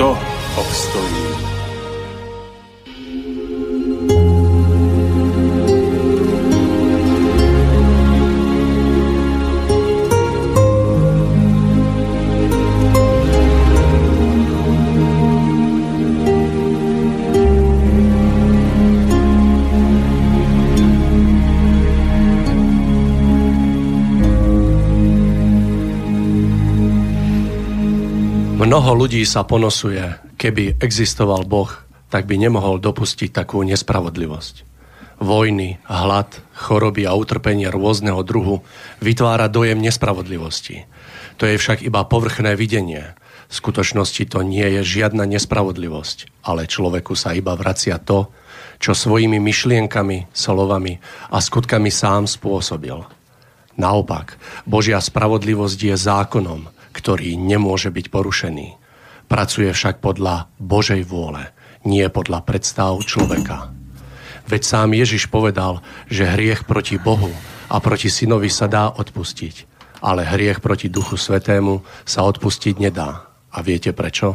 kto obstojí. Mnoho ľudí sa ponosuje, keby existoval Boh, tak by nemohol dopustiť takú nespravodlivosť. Vojny, hlad, choroby a utrpenie rôzneho druhu vytvára dojem nespravodlivosti. To je však iba povrchné videnie. V skutočnosti to nie je žiadna nespravodlivosť, ale človeku sa iba vracia to, čo svojimi myšlienkami, slovami a skutkami sám spôsobil. Naopak, Božia spravodlivosť je zákonom, ktorý nemôže byť porušený. Pracuje však podľa Božej vôle, nie podľa predstav človeka. Veď sám Ježiš povedal, že hriech proti Bohu a proti synovi sa dá odpustiť, ale hriech proti Duchu Svetému sa odpustiť nedá. A viete prečo?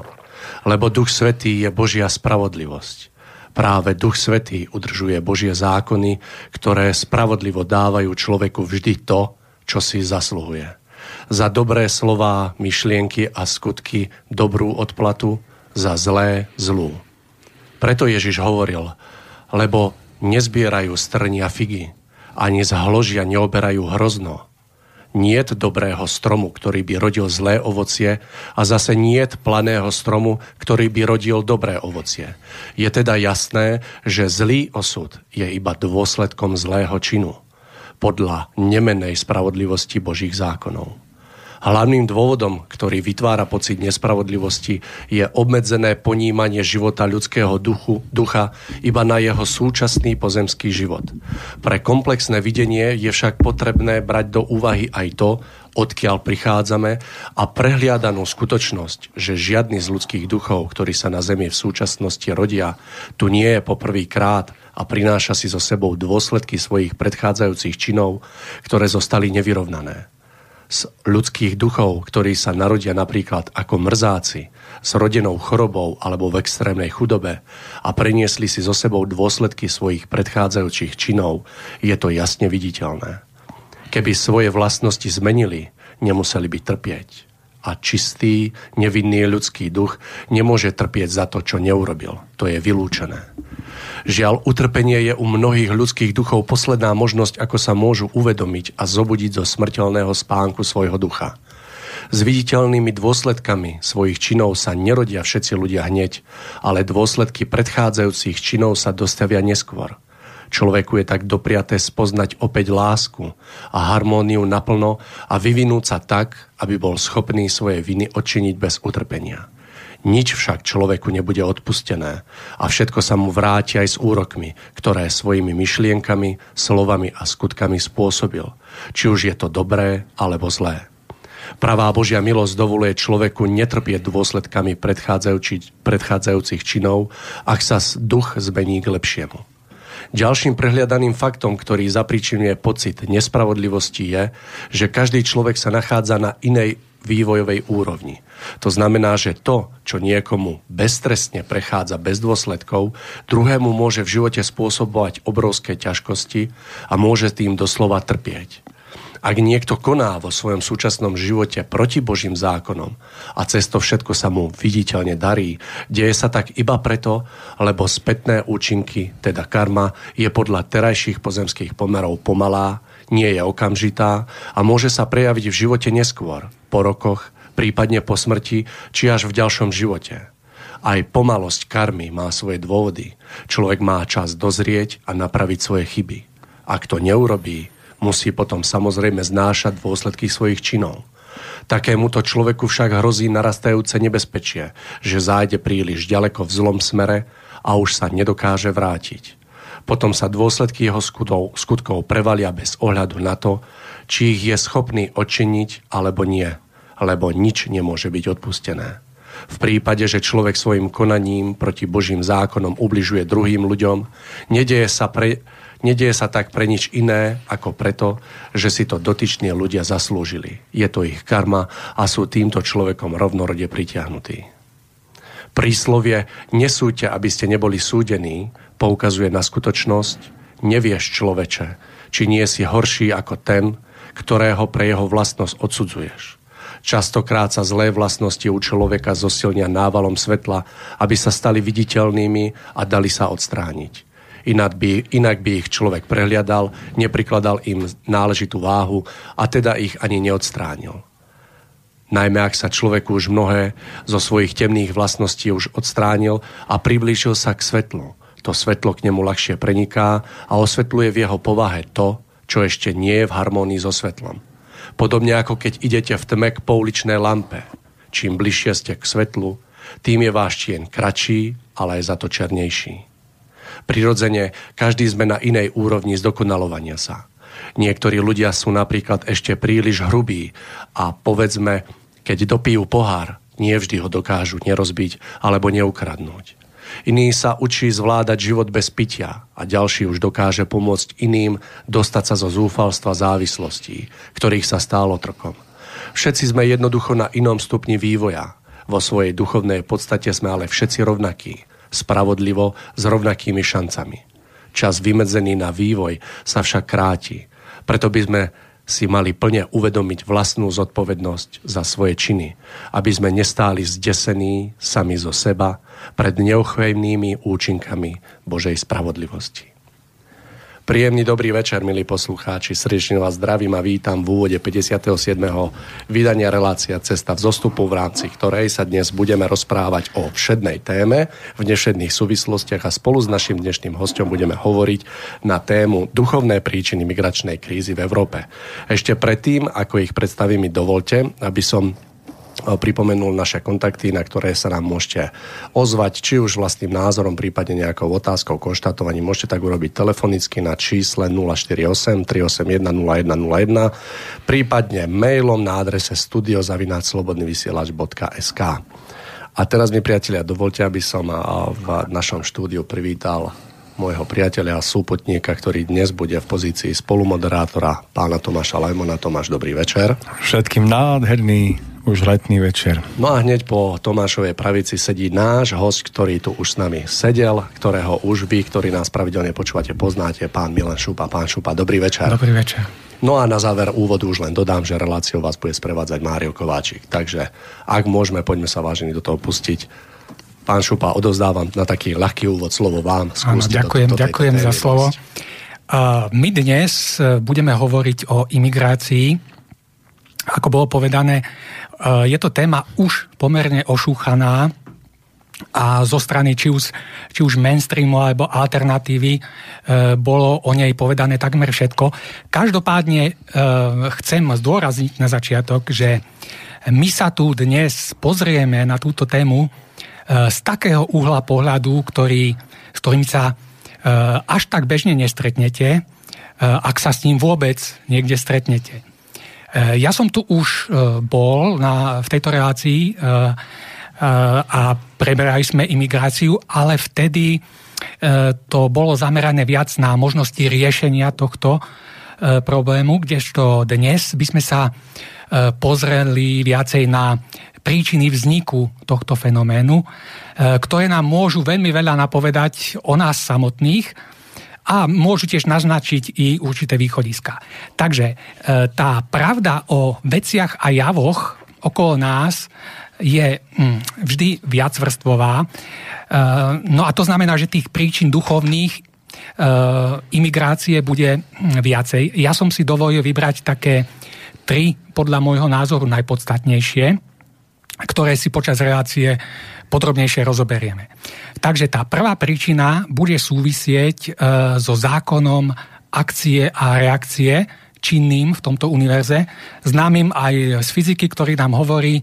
Lebo Duch Svetý je Božia spravodlivosť. Práve Duch Svetý udržuje Božie zákony, ktoré spravodlivo dávajú človeku vždy to, čo si zasluhuje za dobré slová, myšlienky a skutky dobrú odplatu, za zlé zlú. Preto Ježiš hovoril, lebo nezbierajú strnia figy, ani z hložia neoberajú hrozno. Niet dobrého stromu, ktorý by rodil zlé ovocie a zase niet planého stromu, ktorý by rodil dobré ovocie. Je teda jasné, že zlý osud je iba dôsledkom zlého činu podľa nemenej spravodlivosti Božích zákonov. Hlavným dôvodom, ktorý vytvára pocit nespravodlivosti, je obmedzené ponímanie života ľudského duchu, ducha iba na jeho súčasný pozemský život. Pre komplexné videnie je však potrebné brať do úvahy aj to, odkiaľ prichádzame a prehliadanú skutočnosť, že žiadny z ľudských duchov, ktorí sa na Zemi v súčasnosti rodia, tu nie je poprvýkrát a prináša si so sebou dôsledky svojich predchádzajúcich činov, ktoré zostali nevyrovnané z ľudských duchov, ktorí sa narodia napríklad ako mrzáci, s rodenou chorobou alebo v extrémnej chudobe a preniesli si so sebou dôsledky svojich predchádzajúcich činov, je to jasne viditeľné. Keby svoje vlastnosti zmenili, nemuseli by trpieť. A čistý, nevinný ľudský duch nemôže trpieť za to, čo neurobil. To je vylúčené. Žiaľ, utrpenie je u mnohých ľudských duchov posledná možnosť, ako sa môžu uvedomiť a zobudiť zo smrteľného spánku svojho ducha. S viditeľnými dôsledkami svojich činov sa nerodia všetci ľudia hneď, ale dôsledky predchádzajúcich činov sa dostavia neskôr. Človeku je tak dopriaté spoznať opäť lásku a harmóniu naplno a vyvinúť sa tak, aby bol schopný svoje viny odčiniť bez utrpenia. Nič však človeku nebude odpustené a všetko sa mu vráti aj s úrokmi, ktoré svojimi myšlienkami, slovami a skutkami spôsobil, či už je to dobré alebo zlé. Pravá Božia milosť dovoluje človeku netrpieť dôsledkami predchádzajúcich činov, ak sa duch zmení k lepšiemu. Ďalším prehliadaným faktom, ktorý zapričinuje pocit nespravodlivosti je, že každý človek sa nachádza na inej vývojovej úrovni. To znamená, že to, čo niekomu beztrestne prechádza bez dôsledkov, druhému môže v živote spôsobovať obrovské ťažkosti a môže tým doslova trpieť. Ak niekto koná vo svojom súčasnom živote proti Božím zákonom a cez to všetko sa mu viditeľne darí, deje sa tak iba preto, lebo spätné účinky, teda karma, je podľa terajších pozemských pomerov pomalá, nie je okamžitá a môže sa prejaviť v živote neskôr, po rokoch, prípadne po smrti, či až v ďalšom živote. Aj pomalosť karmy má svoje dôvody. Človek má čas dozrieť a napraviť svoje chyby. Ak to neurobí, musí potom samozrejme znášať dôsledky svojich činov. Takémuto človeku však hrozí narastajúce nebezpečie, že zájde príliš ďaleko v zlom smere a už sa nedokáže vrátiť. Potom sa dôsledky jeho skutkov, skutkov prevalia bez ohľadu na to, či ich je schopný odčiniť alebo nie, lebo nič nemôže byť odpustené. V prípade, že človek svojim konaním proti Božím zákonom ubližuje druhým ľuďom, nedieje sa, pre, nedieje sa tak pre nič iné, ako preto, že si to dotyční ľudia zaslúžili. Je to ich karma a sú týmto človekom rovnorode pritiahnutí. Príslovie nesúďte, aby ste neboli súdení, poukazuje na skutočnosť, nevieš človeče, či nie si horší ako ten, ktorého pre jeho vlastnosť odsudzuješ. Častokrát sa zlé vlastnosti u človeka zosilnia návalom svetla, aby sa stali viditeľnými a dali sa odstrániť. Inak by, inak by ich človek prehliadal, neprikladal im náležitú váhu a teda ich ani neodstránil. Najmä ak sa človeku už mnohé zo svojich temných vlastností už odstránil a priblížil sa k svetlu. To svetlo k nemu ľahšie preniká a osvetľuje v jeho povahe to, čo ešte nie je v harmónii so svetlom. Podobne ako keď idete v tme k pouličnej lampe. Čím bližšie ste k svetlu, tým je váš tien kratší, ale aj za to černejší. Prirodzene, každý sme na inej úrovni zdokonalovania sa. Niektorí ľudia sú napríklad ešte príliš hrubí a povedzme, keď dopijú pohár, nie vždy ho dokážu nerozbiť alebo neukradnúť. Iný sa učí zvládať život bez pitia a ďalší už dokáže pomôcť iným dostať sa zo zúfalstva závislostí, ktorých sa stálo trkom. Všetci sme jednoducho na inom stupni vývoja. Vo svojej duchovnej podstate sme ale všetci rovnakí, spravodlivo s rovnakými šancami. Čas vymedzený na vývoj sa však kráti. Preto by sme si mali plne uvedomiť vlastnú zodpovednosť za svoje činy, aby sme nestáli zdesení sami zo seba pred neochvejnými účinkami Božej spravodlivosti. Príjemný dobrý večer, milí poslucháči. Srdečne vás zdravím a vítam v úvode 57. vydania relácia Cesta v zostupu, v rámci ktorej sa dnes budeme rozprávať o všednej téme v nevšedných súvislostiach a spolu s našim dnešným hostom budeme hovoriť na tému duchovné príčiny migračnej krízy v Európe. Ešte predtým, ako ich predstavím, mi dovolte, aby som pripomenul naše kontakty, na ktoré sa nám môžete ozvať, či už vlastným názorom, prípadne nejakou otázkou, konštatovaním. Môžete tak urobiť telefonicky na čísle 048 381 0101, prípadne mailom na adrese studiozavináčslobodnyvysielač.sk. A teraz mi, priatelia, dovolte, aby som v našom štúdiu privítal môjho priateľa a súputníka, ktorý dnes bude v pozícii spolumoderátora pána Tomáša Lajmona. Tomáš, dobrý večer. Všetkým nádherný už letný večer. No a hneď po Tomášovej pravici sedí náš host, ktorý tu už s nami sedel, ktorého už vy, ktorí nás pravidelne počúvate, poznáte, pán Milan Šupa. Pán Šupa, dobrý večer. Dobrý večer. No a na záver úvodu už len dodám, že reláciou vás bude sprevádzať Mário Kováčik. Takže ak môžeme, poďme sa vážení do toho pustiť. Pán Šupa, odozdávam na taký ľahký úvod slovo vám. Áno, ďakujem, do, do ďakujem za slovo. Uh, my dnes e, budeme hovoriť o imigrácii. Ako bolo povedané, Eh, je to téma už pomerne ošúchaná a zo strany či už, či už mainstreamu alebo alternatívy e, bolo o nej povedané takmer všetko. Každopádne e, chcem zdôrazniť na začiatok, že my sa tu dnes pozrieme na túto tému e, z takého uhla pohľadu, ktorý, s ktorým sa e, až tak bežne nestretnete, e, ak sa s ním vôbec niekde stretnete. Eh, ja som tu už eh, bol na, v tejto relácii eh, a preberali sme imigráciu, ale vtedy to bolo zamerané viac na možnosti riešenia tohto problému, kdežto dnes by sme sa pozreli viacej na príčiny vzniku tohto fenoménu, ktoré nám môžu veľmi veľa napovedať o nás samotných, a môžu tiež naznačiť i určité východiska. Takže tá pravda o veciach a javoch okolo nás je hm, vždy viacvrstvová. No a to znamená, že tých príčin duchovných imigrácie bude hm, viacej. Ja som si dovolil vybrať také tri, podľa môjho názoru, najpodstatnejšie, ktoré si počas relácie podrobnejšie rozoberieme. Takže tá prvá príčina bude súvisieť e, so zákonom akcie a reakcie činným v tomto univerze, známym aj z fyziky, ktorý nám hovorí,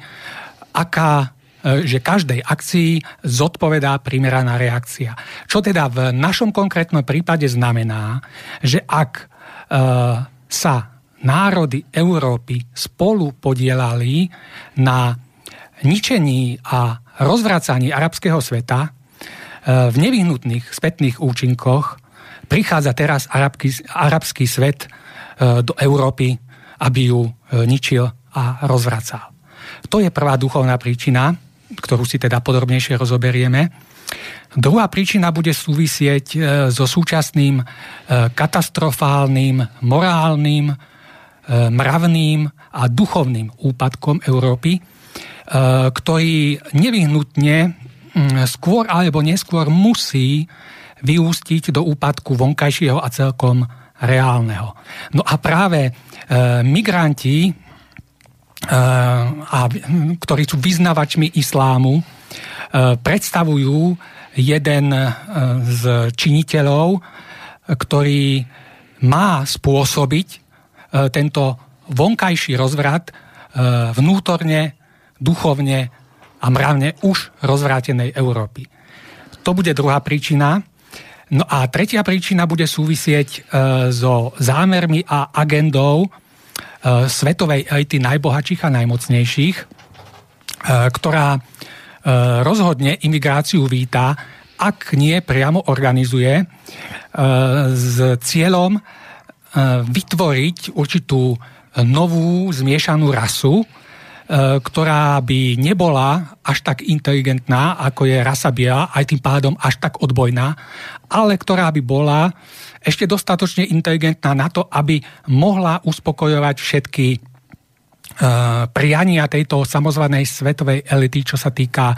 aká e, že každej akcii zodpovedá primeraná reakcia. Čo teda v našom konkrétnom prípade znamená, že ak e, sa národy Európy spolu podielali na ničení a rozvracaní arabského sveta, e, v nevyhnutných spätných účinkoch prichádza teraz arabský, arabský svet e, do Európy, aby ju e, ničil a rozvracal. To je prvá duchovná príčina, ktorú si teda podrobnejšie rozoberieme. Druhá príčina bude súvisieť so súčasným katastrofálnym, morálnym, mravným a duchovným úpadkom Európy, ktorý nevyhnutne mm, skôr alebo neskôr musí vyústiť do úpadku vonkajšieho a celkom reálneho. No a práve e, migranti, e, a, ktorí sú vyznavačmi islámu, predstavujú jeden z činiteľov, ktorý má spôsobiť tento vonkajší rozvrat vnútorne duchovne a mravne už rozvrátenej Európy. To bude druhá príčina. No a tretia príčina bude súvisieť e, so zámermi a agendou e, svetovej elity najbohatších a najmocnejších, e, ktorá rozhodne imigráciu víta, ak nie priamo organizuje s cieľom vytvoriť určitú novú zmiešanú rasu, ktorá by nebola až tak inteligentná, ako je rasa biela, aj tým pádom až tak odbojná, ale ktorá by bola ešte dostatočne inteligentná na to, aby mohla uspokojovať všetky e, priania tejto samozvanej svetovej elity, čo sa týka e,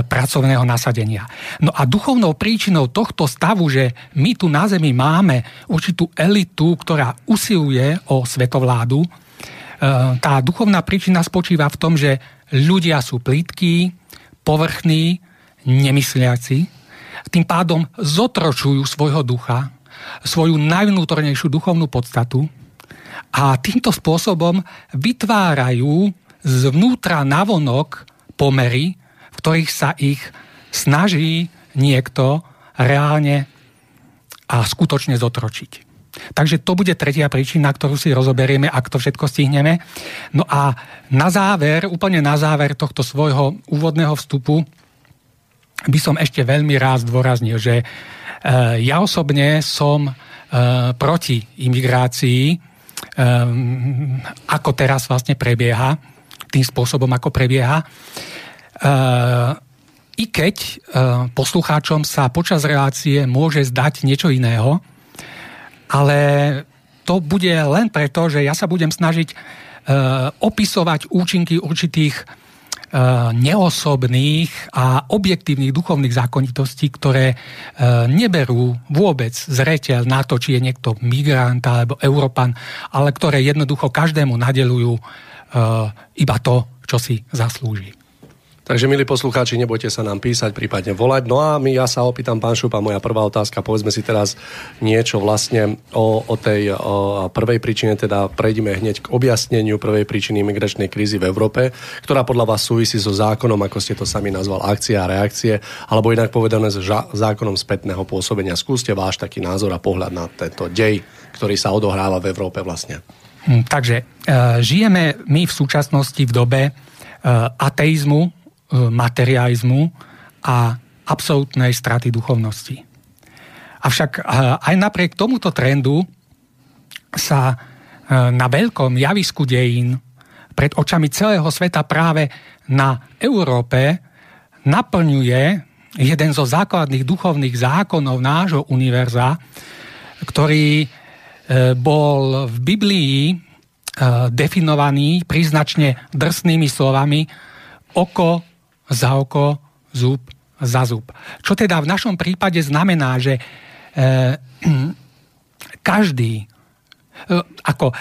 pracovného nasadenia. No a duchovnou príčinou tohto stavu, že my tu na Zemi máme určitú elitu, ktorá usiluje o svetovládu, tá duchovná príčina spočíva v tom, že ľudia sú plítkí, povrchní, nemysliaci, tým pádom zotročujú svojho ducha, svoju najvnútornejšiu duchovnú podstatu a týmto spôsobom vytvárajú zvnútra navonok pomery, v ktorých sa ich snaží niekto reálne a skutočne zotročiť. Takže to bude tretia príčina, ktorú si rozoberieme, ak to všetko stihneme. No a na záver, úplne na záver tohto svojho úvodného vstupu by som ešte veľmi rád zdôraznil, že e, ja osobne som e, proti imigrácii, e, ako teraz vlastne prebieha, tým spôsobom, ako prebieha. I keď poslucháčom sa počas relácie môže zdať niečo iného, ale to bude len preto, že ja sa budem snažiť uh, opisovať účinky určitých uh, neosobných a objektívnych duchovných zákonitostí, ktoré uh, neberú vôbec zreteľ na to, či je niekto migrant alebo Európan, ale ktoré jednoducho každému nadelujú iba to, čo si zaslúži. Takže, milí poslucháči, nebojte sa nám písať, prípadne volať. No a my, ja sa opýtam, pán Šupa, moja prvá otázka, povedzme si teraz niečo vlastne o, o tej o prvej príčine, teda prejdeme hneď k objasneniu prvej príčiny imigračnej krízy v Európe, ktorá podľa vás súvisí so zákonom, ako ste to sami nazval, akcia a reakcie, alebo inak povedané s zákonom spätného pôsobenia. Skúste váš taký názor a pohľad na tento dej, ktorý sa odohráva v Európe vlastne. Hm, takže e, žijeme my v súčasnosti v dobe e, ateizmu, materializmu a absolútnej straty duchovnosti. Avšak e, aj napriek tomuto trendu sa e, na veľkom javisku dejín pred očami celého sveta práve na Európe naplňuje jeden zo základných duchovných zákonov nášho univerza, ktorý bol v Biblii definovaný príznačne drsnými slovami oko za oko, zub za zub. Čo teda v našom prípade znamená, že každý, ako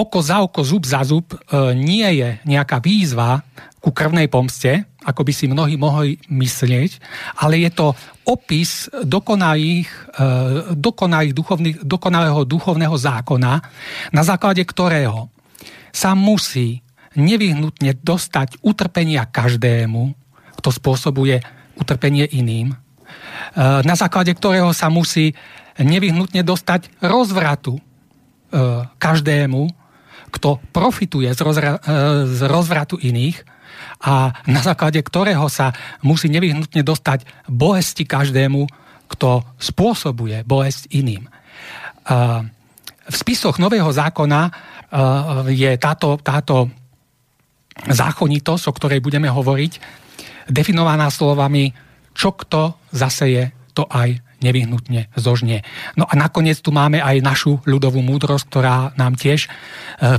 oko za oko, zub za zub e, nie je nejaká výzva ku krvnej pomste, ako by si mnohí mohli myslieť, ale je to opis dokonalých, e, dokonalých duchovných, dokonalého duchovného zákona, na základe ktorého sa musí nevyhnutne dostať utrpenia každému, kto spôsobuje utrpenie iným, e, na základe ktorého sa musí nevyhnutne dostať rozvratu každému, kto profituje e, z rozvratu iných a na základe ktorého sa musí nevyhnutne dostať bolesti každému, kto spôsobuje bolesť iným. V spisoch Nového zákona e, je táto, táto zákonitosť, o ktorej budeme hovoriť, definovaná slovami, čo kto zaseje, to aj nevyhnutne zožnie. No a nakoniec tu máme aj našu ľudovú múdrosť, ktorá nám tiež e,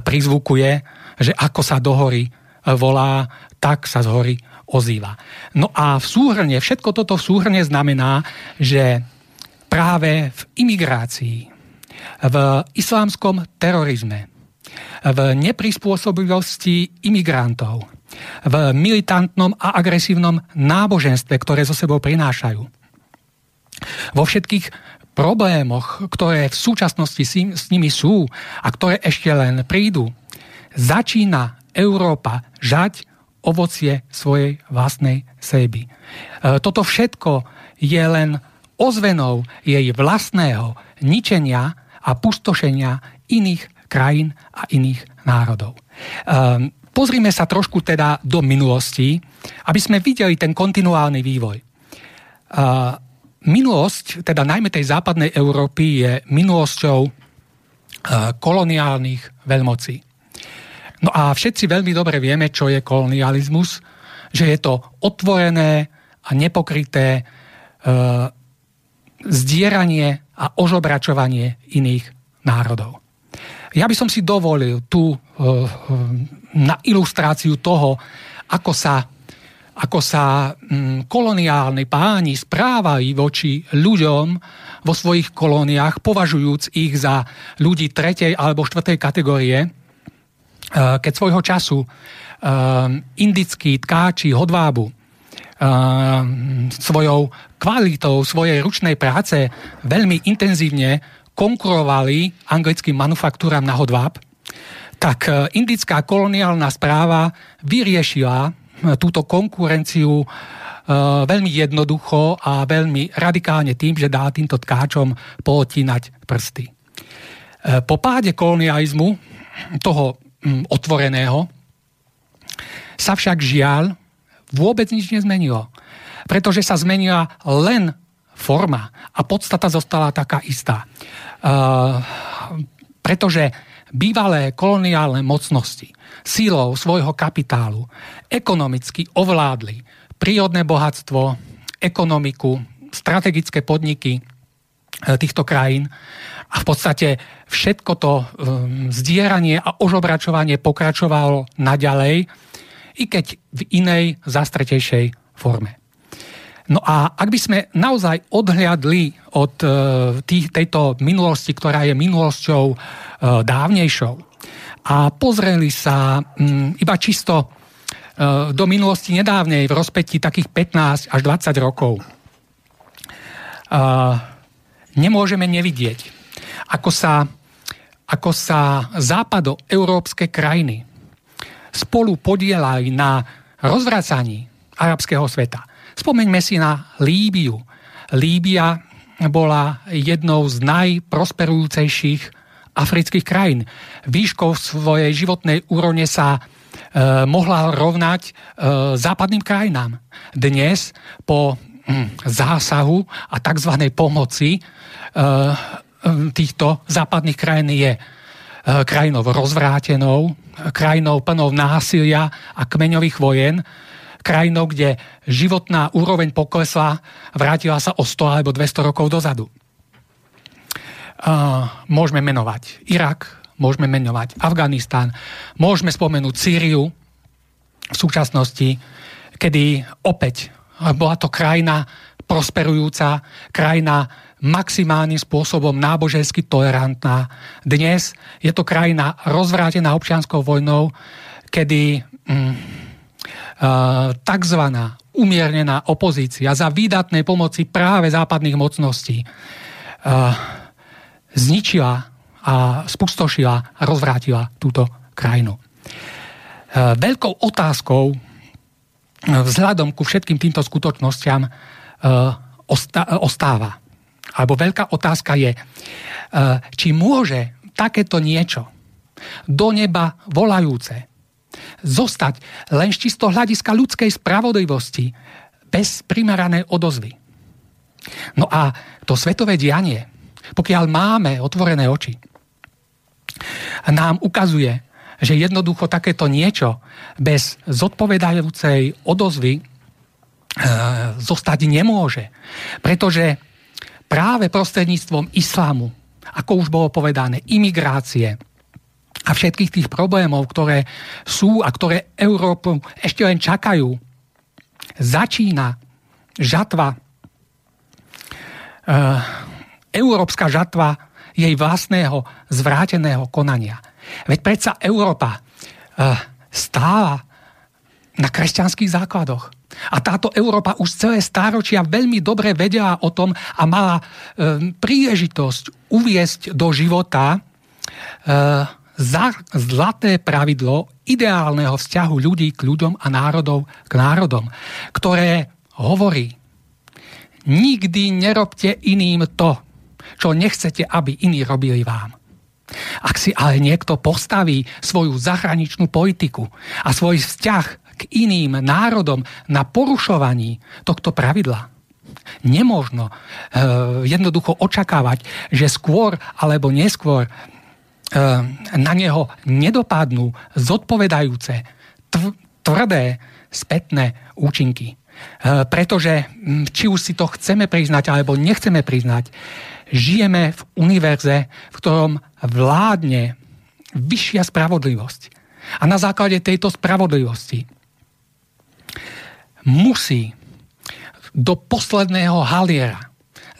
prizvukuje, že ako sa do hory e, volá, tak sa z hory ozýva. No a v súhrne, všetko toto v súhrne znamená, že práve v imigrácii, v islámskom terorizme, v neprispôsobivosti imigrantov, v militantnom a agresívnom náboženstve, ktoré zo sebou prinášajú, vo všetkých problémoch, ktoré v súčasnosti s nimi sú a ktoré ešte len prídu, začína Európa žať ovocie svojej vlastnej sejby. E, toto všetko je len ozvenou jej vlastného ničenia a pustošenia iných krajín a iných národov. E, pozrime sa trošku teda do minulosti, aby sme videli ten kontinuálny vývoj. Minulosť, teda najmä tej západnej Európy, je minulosťou koloniálnych veľmocí. No a všetci veľmi dobre vieme, čo je kolonializmus, že je to otvorené a nepokryté zdieranie a ožobračovanie iných národov. Ja by som si dovolil tu uh, na ilustráciu toho, ako sa ako sa mm, koloniálni páni správajú voči ľuďom vo svojich kolóniách, považujúc ich za ľudí tretej alebo štvrtej kategórie, e, keď svojho času indickí tkáči hodvábu svojou kvalitou svojej ručnej práce veľmi intenzívne konkurovali anglickým manufaktúram na hodváb, tak indická koloniálna správa vyriešila túto konkurenciu e, veľmi jednoducho a veľmi radikálne tým, že dá týmto tkáčom pootínať prsty. E, po páde kolonializmu, toho otvoreného, sa však žiaľ vôbec nič nezmenilo. Pretože sa zmenila len forma a podstata zostala taká istá. E, pretože bývalé koloniálne mocnosti sílou svojho kapitálu ekonomicky ovládli prírodné bohatstvo, ekonomiku, strategické podniky e, týchto krajín a v podstate všetko to um, zdieranie a ožobračovanie pokračovalo naďalej, i keď v inej zastretejšej forme. No a ak by sme naozaj odhliadli od uh, tých, tejto minulosti, ktorá je minulosťou uh, dávnejšou, a pozreli sa um, iba čisto uh, do minulosti nedávnej v rozpetí takých 15 až 20 rokov. Nemôžeme nevidieť, ako sa, ako sa západoeurópske krajiny spolu podielali na rozvracaní arabského sveta. Spomeňme si na Líbiu. Líbia bola jednou z najprosperujúcejších afrických krajín. Výškou svojej životnej úrovne sa e, mohla rovnať e, západným krajinám. Dnes po hm, zásahu a tzv. pomoci e, týchto západných krajín je krajinou rozvrátenou, krajinou plnou násilia a kmeňových vojen, krajinou, kde životná úroveň poklesla, vrátila sa o 100 alebo 200 rokov dozadu. môžeme menovať Irak, môžeme menovať Afganistán, môžeme spomenúť Sýriu v súčasnosti, kedy opäť bola to krajina prosperujúca, krajina maximálnym spôsobom nábožensky tolerantná. Dnes je to krajina rozvrátená občianskou vojnou, kedy mm, uh, takzvaná umiernená opozícia za výdatnej pomoci práve západných mocností uh, zničila a spustošila a rozvrátila túto krajinu. Uh, veľkou otázkou vzhľadom ku všetkým týmto skutočnostiam ostáva alebo veľká otázka je, e, či môže takéto niečo do neba volajúce zostať len z čisto hľadiska ľudskej spravodlivosti bez primeranej odozvy. No a to svetové dianie, pokiaľ máme otvorené oči, nám ukazuje, že jednoducho takéto niečo bez zodpovedajúcej odozvy e, zostať nemôže. Pretože práve prostredníctvom islámu, ako už bolo povedané, imigrácie a všetkých tých problémov, ktoré sú a ktoré Európu ešte len čakajú, začína žatva, e, európska žatva jej vlastného zvráteného konania. Veď predsa Európa e, stála na kresťanských základoch. A táto Európa už celé stáročia veľmi dobre vedela o tom a mala e, príležitosť uviesť do života za zlaté pravidlo ideálneho vzťahu ľudí k ľuďom a národov k národom, ktoré hovorí, nikdy nerobte iným to, čo nechcete, aby iní robili vám. Ak si ale niekto postaví svoju zahraničnú politiku a svoj vzťah k iným národom na porušovaní tohto pravidla. Nemožno e, jednoducho očakávať, že skôr alebo neskôr na neho nedopadnú zodpovedajúce tvrdé spätné účinky. E, pretože či už si to chceme priznať alebo nechceme priznať, žijeme v univerze, v ktorom vládne vyššia spravodlivosť. A na základe tejto spravodlivosti musí do posledného haliera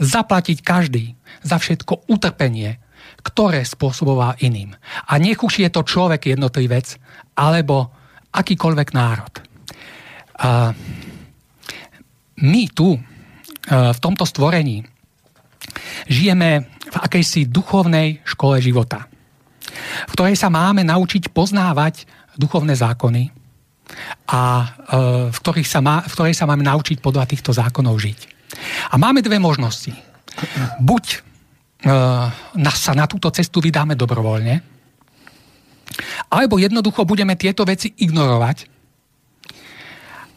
zaplatiť každý za všetko utrpenie, ktoré spôsoboval iným. A nech už je to človek jednotlivec, alebo akýkoľvek národ. A my tu, v tomto stvorení, žijeme v akejsi duchovnej škole života, v ktorej sa máme naučiť poznávať duchovné zákony, a e, v, ktorých sa má, v ktorej sa máme naučiť podľa týchto zákonov žiť. A máme dve možnosti. Buď e, sa na túto cestu vydáme dobrovoľne, alebo jednoducho budeme tieto veci ignorovať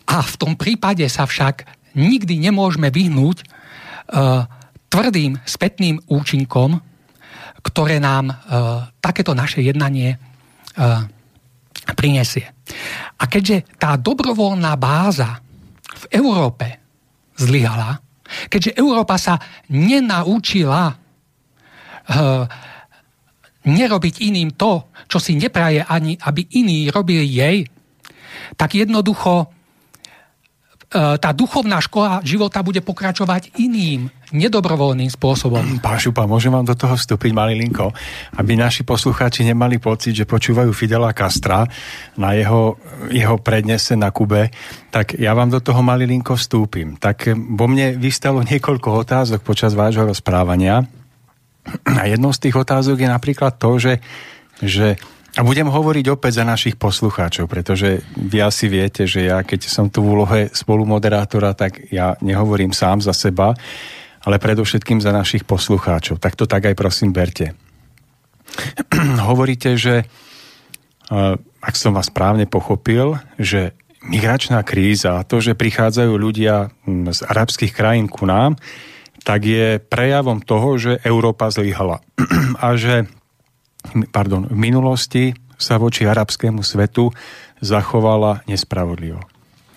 a v tom prípade sa však nikdy nemôžeme vyhnúť e, tvrdým spätným účinkom, ktoré nám takéto naše jednanie prinesie. A keďže tá dobrovoľná báza v Európe zlyhala, keďže Európa sa nenaučila nerobiť iným to, čo si nepraje ani, aby iní robili jej, tak jednoducho E, tá duchovná škola života bude pokračovať iným, nedobrovoľným spôsobom. Pán Šupa, môžem vám do toho vstúpiť malilinko, aby naši poslucháči nemali pocit, že počúvajú Fidela Castra na jeho, jeho prednese na Kube, tak ja vám do toho malilinko vstúpim. Tak vo mne vystalo niekoľko otázok počas vášho rozprávania a jednou z tých otázok je napríklad to, že, že a budem hovoriť opäť za našich poslucháčov, pretože vy asi viete, že ja, keď som tu v úlohe spolumoderátora, tak ja nehovorím sám za seba, ale predovšetkým za našich poslucháčov. Tak to tak aj prosím berte. Hovoríte, že ak som vás správne pochopil, že migračná kríza a to, že prichádzajú ľudia z arabských krajín ku nám, tak je prejavom toho, že Európa zlyhala. a že pardon, v minulosti sa voči arabskému svetu zachovala nespravodlivo.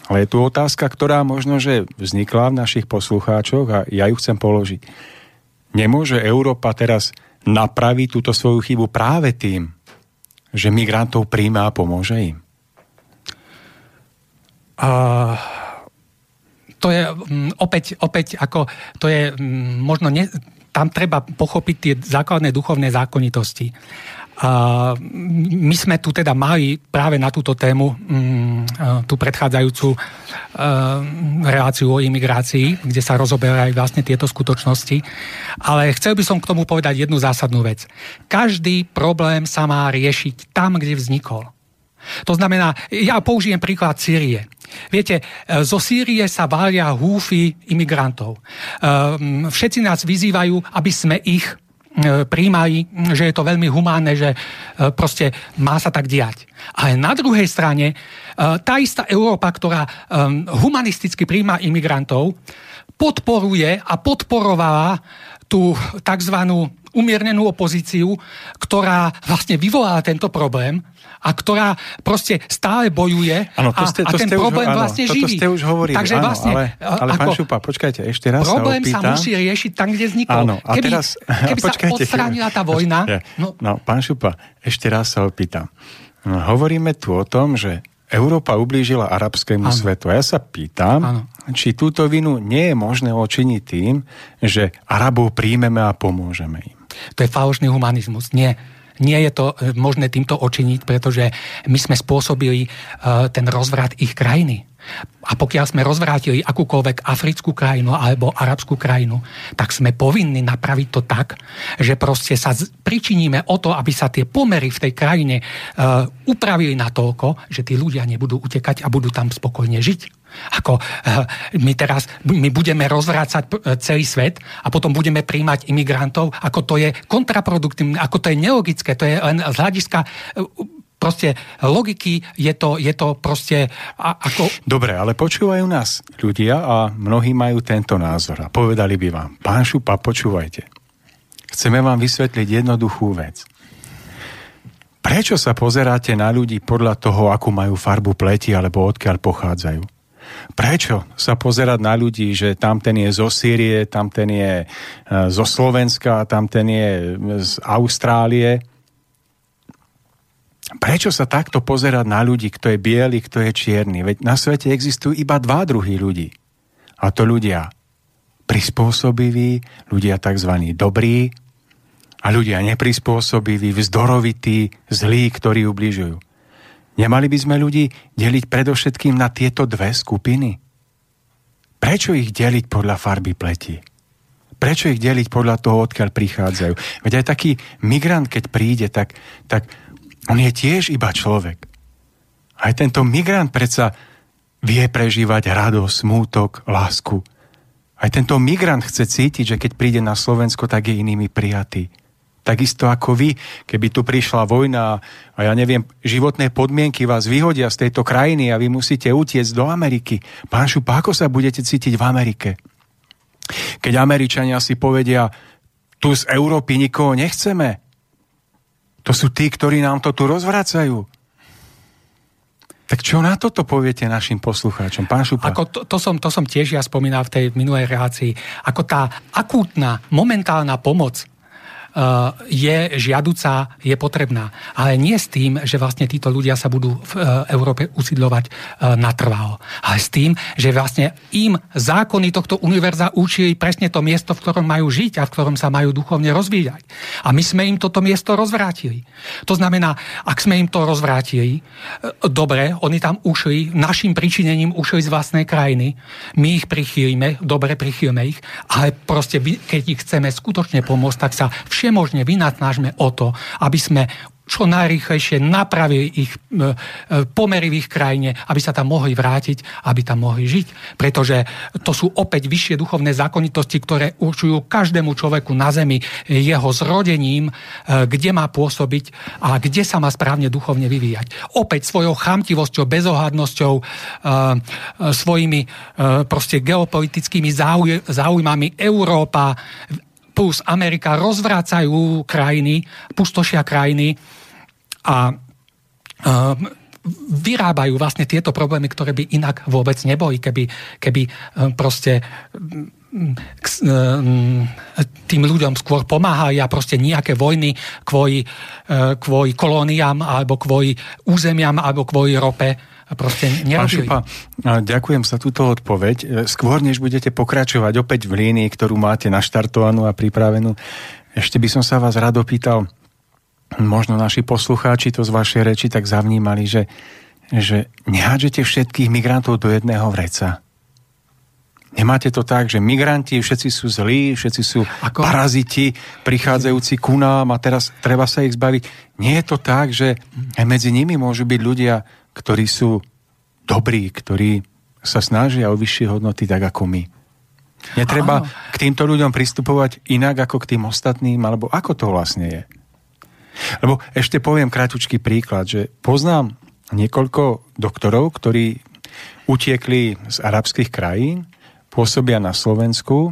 Ale je tu otázka, ktorá možno, že vznikla v našich poslucháčoch a ja ju chcem položiť. Nemôže Európa teraz napraví túto svoju chybu práve tým, že migrantov príjma a pomôže im? Uh, to je um, opäť, opäť ako, to je um, možno, ne, tam treba pochopiť tie základné duchovné zákonitosti. A my sme tu teda mali práve na túto tému mm, tú predchádzajúcu reláciu o imigrácii, kde sa rozoberajú vlastne tieto skutočnosti. Ale chcel by som k tomu povedať jednu zásadnú vec. Každý problém sa má riešiť tam, kde vznikol. To znamená, ja použijem príklad Sýrie. Viete, zo Sýrie sa valia húfy imigrantov. Všetci nás vyzývajú, aby sme ich E, príjmali, že je to veľmi humánne, že e, proste má sa tak diať. Ale na druhej strane, e, tá istá Európa, ktorá humanisticky príjma imigrantov, podporuje a podporovala tú tzv. umiernenú opozíciu, ktorá vlastne vyvolala tento problém a ktorá proste stále bojuje ano, to ste, a, a ten problém už, vlastne áno, živí. ste už hovorili, Takže áno, vlastne, ale, ale ako, pán Šupa, počkajte, ešte raz Problém sa, opýtam. sa musí riešiť tam, kde vznikol. Áno, a keby, teraz, keby počkajte, sa odstránila tá vojna... No, no, pán Šupa, ešte raz sa opýtam. No, hovoríme tu o tom, že Európa ublížila arabskému ano. svetu. A ja sa pýtam, ano. či túto vinu nie je možné očiniť tým, že Arabov príjmeme a pomôžeme im. To je falošný humanizmus. Nie nie je to e, možné týmto očiniť, pretože my sme spôsobili e, ten rozvrat ich krajiny. A pokiaľ sme rozvrátili akúkoľvek africkú krajinu alebo arabskú krajinu, tak sme povinni napraviť to tak, že proste sa pričiníme o to, aby sa tie pomery v tej krajine uh, upravili na toľko, že tí ľudia nebudú utekať a budú tam spokojne žiť. Ako uh, my teraz my budeme rozvrácať celý svet a potom budeme príjmať imigrantov, ako to je kontraproduktívne, ako to je nelogické, to je len z hľadiska uh, proste logiky je to, je to proste a, ako... Dobre, ale počúvajú nás ľudia a mnohí majú tento názor a povedali by vám, pán Šupa, počúvajte. Chceme vám vysvetliť jednoduchú vec. Prečo sa pozeráte na ľudí podľa toho, akú majú farbu pleti alebo odkiaľ pochádzajú? Prečo sa pozerať na ľudí, že tamten je zo Sýrie, tamten je e, zo Slovenska, tamten je z Austrálie? Prečo sa takto pozerať na ľudí, kto je biely, kto je čierny? Veď na svete existujú iba dva druhy ľudí. A to ľudia prispôsobiví, ľudia tzv. dobrí a ľudia neprispôsobiví, vzdorovití, zlí, ktorí ubližujú. Nemali by sme ľudí deliť predovšetkým na tieto dve skupiny? Prečo ich deliť podľa farby pleti? Prečo ich deliť podľa toho, odkiaľ prichádzajú? Veď aj taký migrant, keď príde, tak, tak on je tiež iba človek. Aj tento migrant predsa vie prežívať radosť, smútok, lásku. Aj tento migrant chce cítiť, že keď príde na Slovensko, tak je inými prijatý. Takisto ako vy, keby tu prišla vojna a ja neviem, životné podmienky vás vyhodia z tejto krajiny a vy musíte utiecť do Ameriky. Pán Šupa, ako sa budete cítiť v Amerike? Keď Američania si povedia, tu z Európy nikoho nechceme, to sú tí, ktorí nám to tu rozvracajú. Tak čo na toto poviete našim poslucháčom? Pán Šupa. Ako to, to, som, to som tiež ja spomínal v tej minulej relácii. Ako tá akútna, momentálna pomoc je žiaduca, je potrebná. Ale nie s tým, že vlastne títo ľudia sa budú v eh, Európe usídľovať eh, natrvalo. Ale s tým, že vlastne im zákony tohto univerza učili presne to miesto, v ktorom majú žiť a v ktorom sa majú duchovne rozvíjať. A my sme im toto miesto rozvrátili. To znamená, ak sme im to rozvrátili, dobre, oni tam ušli, našim pričinením ušli z vlastnej krajiny, my ich prichýlime, dobre prichýlime ich, ale proste keď ich chceme skutočne pomôcť, tak sa všetko všemožne vynatnážme o to, aby sme čo najrýchlejšie napravili ich e, e, pomery v ich krajine, aby sa tam mohli vrátiť, aby tam mohli žiť. Pretože to sú opäť vyššie duchovné zákonitosti, ktoré určujú každému človeku na zemi jeho zrodením, e, kde má pôsobiť a kde sa má správne duchovne vyvíjať. Opäť svojou chamtivosťou, bezohľadnosťou, svojimi proste geopolitickými záujmami Európa plus Amerika rozvracajú krajiny, pustošia krajiny a vyrábajú vlastne tieto problémy, ktoré by inak vôbec neboli, keby, keby proste tým ľuďom skôr pomáha a proste nejaké vojny kvôli, kvôli kolóniám alebo kvôli územiam alebo kvôli rope proste nerobili. Pán Šupa, ďakujem za túto odpoveď. Skôr, než budete pokračovať opäť v línii, ktorú máte naštartovanú a pripravenú, ešte by som sa vás rád opýtal, možno naši poslucháči to z vašej reči tak zavnímali, že, že nehádžete všetkých migrantov do jedného vreca. Nemáte to tak, že migranti všetci sú zlí, všetci sú Ako? paraziti, prichádzajúci ku nám a teraz treba sa ich zbaviť. Nie je to tak, že aj medzi nimi môžu byť ľudia, ktorí sú dobrí, ktorí sa snažia o vyššie hodnoty tak ako my. Netreba Áno. k týmto ľuďom pristupovať inak ako k tým ostatným, alebo ako to vlastne je? Lebo ešte poviem kratučký príklad, že poznám niekoľko doktorov, ktorí utiekli z arabských krajín, pôsobia na Slovensku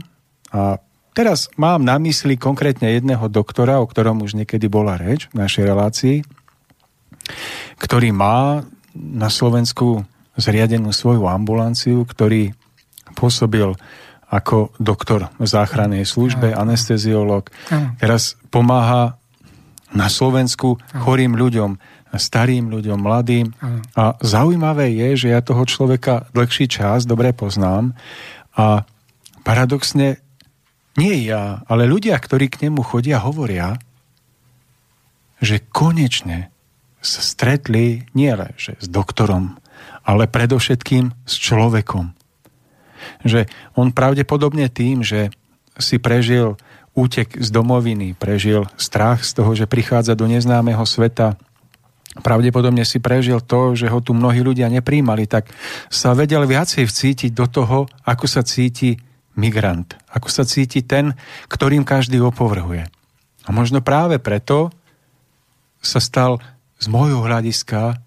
a teraz mám na mysli konkrétne jedného doktora, o ktorom už niekedy bola reč v našej relácii, ktorý má na Slovensku zriadenú svoju ambulanciu, ktorý pôsobil ako doktor v záchrannej službe, anesteziolog. Teraz pomáha na Slovensku chorým ľuďom, starým ľuďom, mladým. A zaujímavé je, že ja toho človeka dlhší čas dobre poznám a paradoxne nie ja, ale ľudia, ktorí k nemu chodia, hovoria, že konečne sa stretli nielen s doktorom, ale predovšetkým s človekom. Že on pravdepodobne tým, že si prežil útek z domoviny, prežil strach z toho, že prichádza do neznámeho sveta, pravdepodobne si prežil to, že ho tu mnohí ľudia nepríjmali, tak sa vedel viacej vcítiť do toho, ako sa cíti migrant, ako sa cíti ten, ktorým každý opovrhuje. A možno práve preto sa stal z môjho hľadiska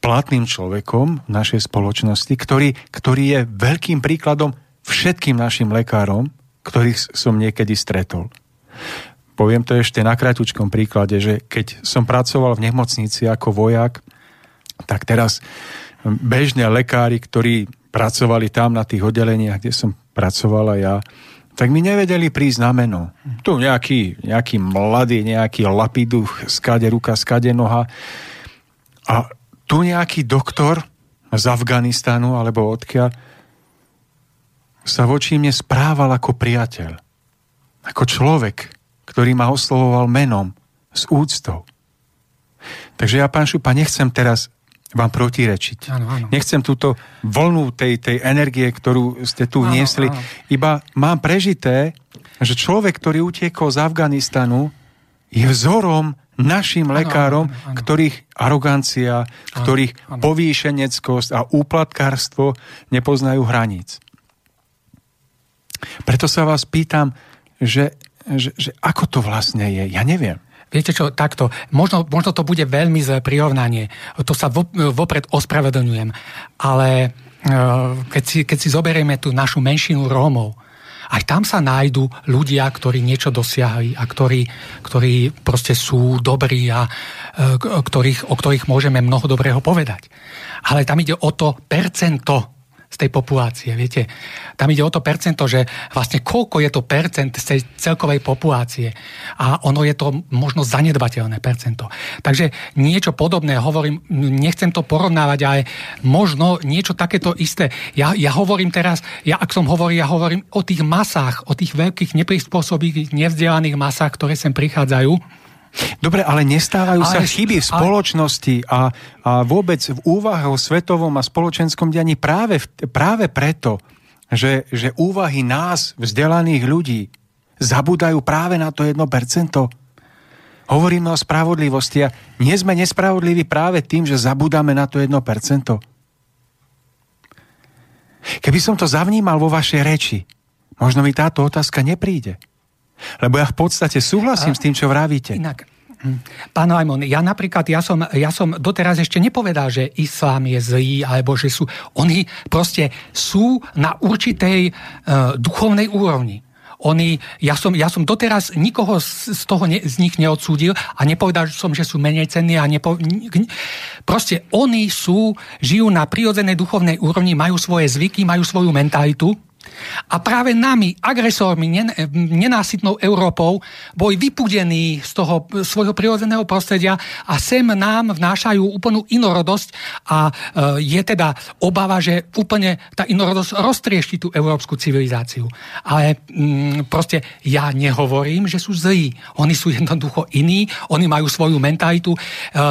platným človekom v našej spoločnosti, ktorý, ktorý je veľkým príkladom všetkým našim lekárom, ktorých som niekedy stretol. Poviem to ešte na kratučkom príklade, že keď som pracoval v nemocnici ako vojak, tak teraz bežne lekári, ktorí pracovali tam na tých oddeleniach, kde som pracovala ja, tak mi nevedeli prísť na meno. Tu nejaký, nejaký mladý, nejaký lapiduch, skade ruka, skade noha. A tu nejaký doktor z Afganistanu alebo odkiaľ sa voči mne správal ako priateľ. Ako človek, ktorý ma oslovoval menom, s úctou. Takže ja, pán Šupa, nechcem teraz vám protirečiť. Áno, áno. Nechcem túto vlnu tej, tej energie, ktorú ste tu áno, niesli. Áno. Iba mám prežité, že človek, ktorý utiekol z Afganistanu, je vzorom našim lekárom, áno, áno, áno. ktorých arogancia, áno, ktorých áno. povýšeneckosť a úplatkárstvo nepoznajú hraníc. Preto sa vás pýtam, že, že, že ako to vlastne je. Ja neviem. Viete čo, takto, možno, možno to bude veľmi zlé prirovnanie, to sa vo, vopred ospravedlňujem, ale e, keď si, keď si zoberieme tú našu menšinu Rómov, aj tam sa nájdú ľudia, ktorí niečo dosiahli a ktorí, ktorí proste sú dobrí a e, ktorých, o ktorých môžeme mnoho dobrého povedať. Ale tam ide o to percento z tej populácie. Viete, tam ide o to percento, že vlastne koľko je to percent z tej celkovej populácie. A ono je to možno zanedbateľné percento. Takže niečo podobné, hovorím, nechcem to porovnávať, ale možno niečo takéto isté. Ja, ja hovorím teraz, ja ak som hovoril, ja hovorím o tých masách, o tých veľkých neprispôsobých, nevzdelaných masách, ktoré sem prichádzajú Dobre, ale nestávajú ale, sa chyby v spoločnosti a, a vôbec v úvahe o svetovom a spoločenskom dianí práve, práve preto, že, že úvahy nás, vzdelaných ľudí, zabúdajú práve na to 1%. Hovoríme o spravodlivosti a nie sme nespravodliví práve tým, že zabúdame na to 1%. Keby som to zavnímal vo vašej reči, možno mi táto otázka nepríde. Lebo ja v podstate súhlasím a, s tým, čo vravíte. Inak, hm. Pán Ajmon, ja napríklad, ja som, ja som doteraz ešte nepovedal, že islám je zlý, alebo že sú, oni proste sú na určitej uh, duchovnej úrovni. Oni, ja som, ja som doteraz nikoho z, z toho ne, z nich neodsúdil a nepovedal som, že sú menej cenní a nepo, proste oni sú, žijú na prirodzenej duchovnej úrovni, majú svoje zvyky, majú svoju mentalitu A práve nami, agresormi, nenásytnou Európou, boli vypudení z toho svojho prirodzeného prostredia a sem nám vnášajú úplnú inorodosť a e, je teda obava, že úplne tá inorodosť roztriešti tú európsku civilizáciu. Ale mm, proste ja nehovorím, že sú zlí. Oni sú jednoducho iní, oni majú svoju mentalitu. E,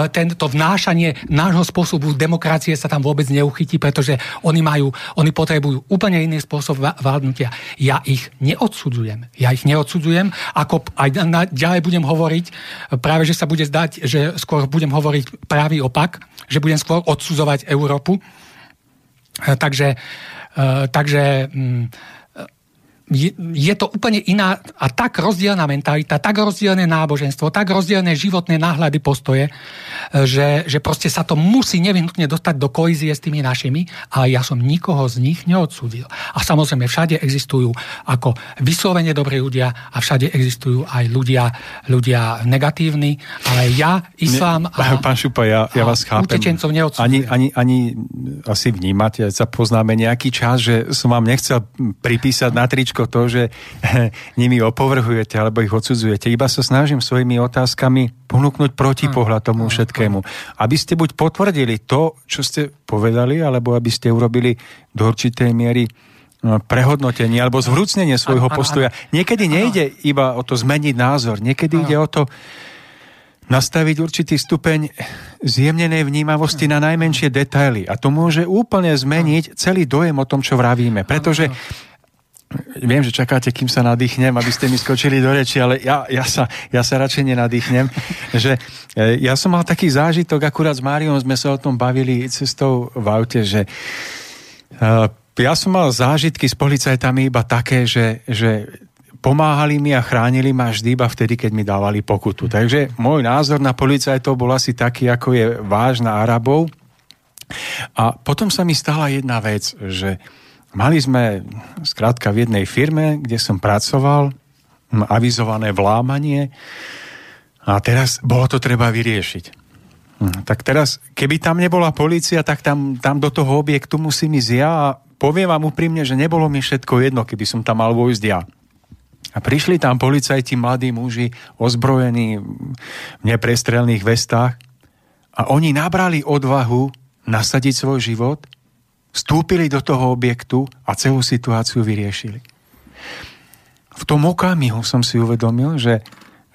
tento vnášanie nášho spôsobu demokracie sa tam vôbec neuchytí, pretože oni majú, oni potrebujú úplne iný spôsob vládnutia. Ja ich neodsudzujem. Ja ich neodsudzujem, ako aj na, ďalej budem hovoriť, práve že sa bude zdať, že skôr budem hovoriť právý opak, že budem skôr odsudzovať Európu. E, takže, e, takže mm, je, je to úplne iná a tak rozdielna mentalita, tak rozdielne náboženstvo, tak rozdielne životné náhľady, postoje, že, že proste sa to musí nevyhnutne dostať do kolízie s tými našimi a ja som nikoho z nich neodsúdil. A samozrejme všade existujú ako vyslovene dobrí ľudia a všade existujú aj ľudia, ľudia negatívni, ale ja, islám a, Pán Šupa, ja, ja vás chápem. Utečencov ani, ani, ani asi vnímate, sa poznáme nejaký čas, že som vám nechcel pripísať na tričko všetko to, že nimi opovrhujete alebo ich odsudzujete. Iba sa snažím svojimi otázkami ponúknuť protipohľad tomu všetkému. Aby ste buď potvrdili to, čo ste povedali, alebo aby ste urobili do určitej miery no, prehodnotenie alebo zvrúcnenie svojho postoja. Niekedy nejde iba o to zmeniť názor, niekedy ide o to nastaviť určitý stupeň zjemnenej vnímavosti na najmenšie detaily. A to môže úplne zmeniť celý dojem o tom, čo vravíme. Pretože Viem, že čakáte, kým sa nadýchnem, aby ste mi skočili do reči, ale ja, ja, sa, ja sa radšej nenadýchnem. Že, e, ja som mal taký zážitok, akurát s Máriom sme sa o tom bavili cestou v aute, že uh, ja som mal zážitky s policajtami iba také, že, že pomáhali mi a chránili ma vždy iba vtedy, keď mi dávali pokutu. Takže môj názor na policajtov bol asi taký, ako je váž na Arabov. A potom sa mi stala jedna vec, že Mali sme skrátka v jednej firme, kde som pracoval, avizované vlámanie a teraz bolo to treba vyriešiť. Hm, tak teraz, keby tam nebola policia, tak tam, tam do toho objektu musím ísť ja a poviem vám úprimne, že nebolo mi všetko jedno, keby som tam mal vojsť ja. A prišli tam policajti, mladí muži, ozbrojení v neprestrelných vestách a oni nabrali odvahu nasadiť svoj život – vstúpili do toho objektu a celú situáciu vyriešili. V tom okamihu som si uvedomil, že,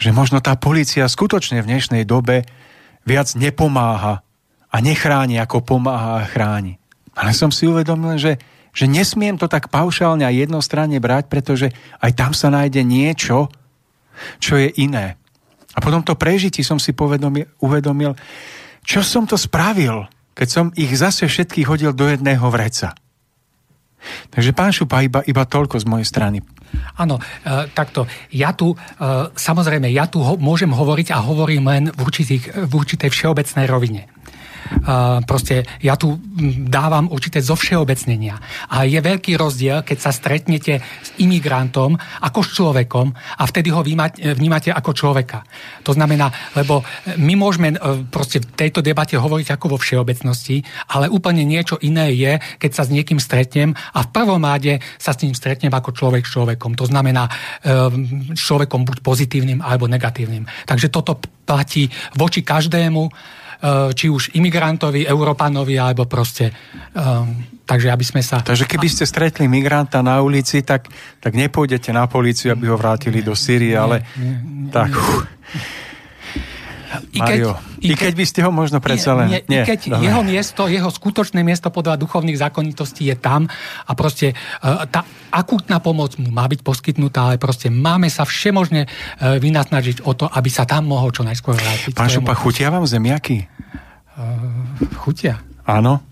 že možno tá policia skutočne v dnešnej dobe viac nepomáha a nechráni, ako pomáha a chráni. Ale som si uvedomil, že, že nesmiem to tak paušálne a jednostranne brať, pretože aj tam sa nájde niečo, čo je iné. A potom to prežití som si povedomil, uvedomil, čo som to spravil, keď som ich zase všetkých hodil do jedného vreca. Takže pán Šupa, iba, iba toľko z mojej strany. Áno, e, takto. Ja tu, e, samozrejme, ja tu ho, môžem hovoriť a hovorím len v, určitých, v určitej všeobecnej rovine proste ja tu dávam určité zovšeobecnenia. A je veľký rozdiel, keď sa stretnete s imigrantom ako s človekom a vtedy ho vnímate ako človeka. To znamená, lebo my môžeme e, proste v tejto debate hovoriť ako vo všeobecnosti, ale úplne niečo iné je, keď sa s niekým stretnem a v prvom ráde sa s ním stretnem ako človek s človekom. To znamená e, človekom buď pozitívnym alebo negatívnym. Takže toto platí voči každému či už imigrantovi, Európanovi, alebo proste... Um, takže aby sme sa... Takže keby ste stretli migranta na ulici, tak, tak nepôjdete na políciu, aby ho vrátili do Syrie, ale nie, nie, tak... Nie. I keď, Mario, i, keď, I keď by ste ho možno predsa len... Nie, nie, I keď dobre. jeho miesto, jeho skutočné miesto podľa duchovných zákonitostí je tam a proste uh, tá akútna pomoc mu má byť poskytnutá, ale proste máme sa všemožne uh, vynasnažiť o to, aby sa tam mohol čo najskôr vrátiť. Pán Šupa, chutia vám zemiaky? Uh, chutia. Áno,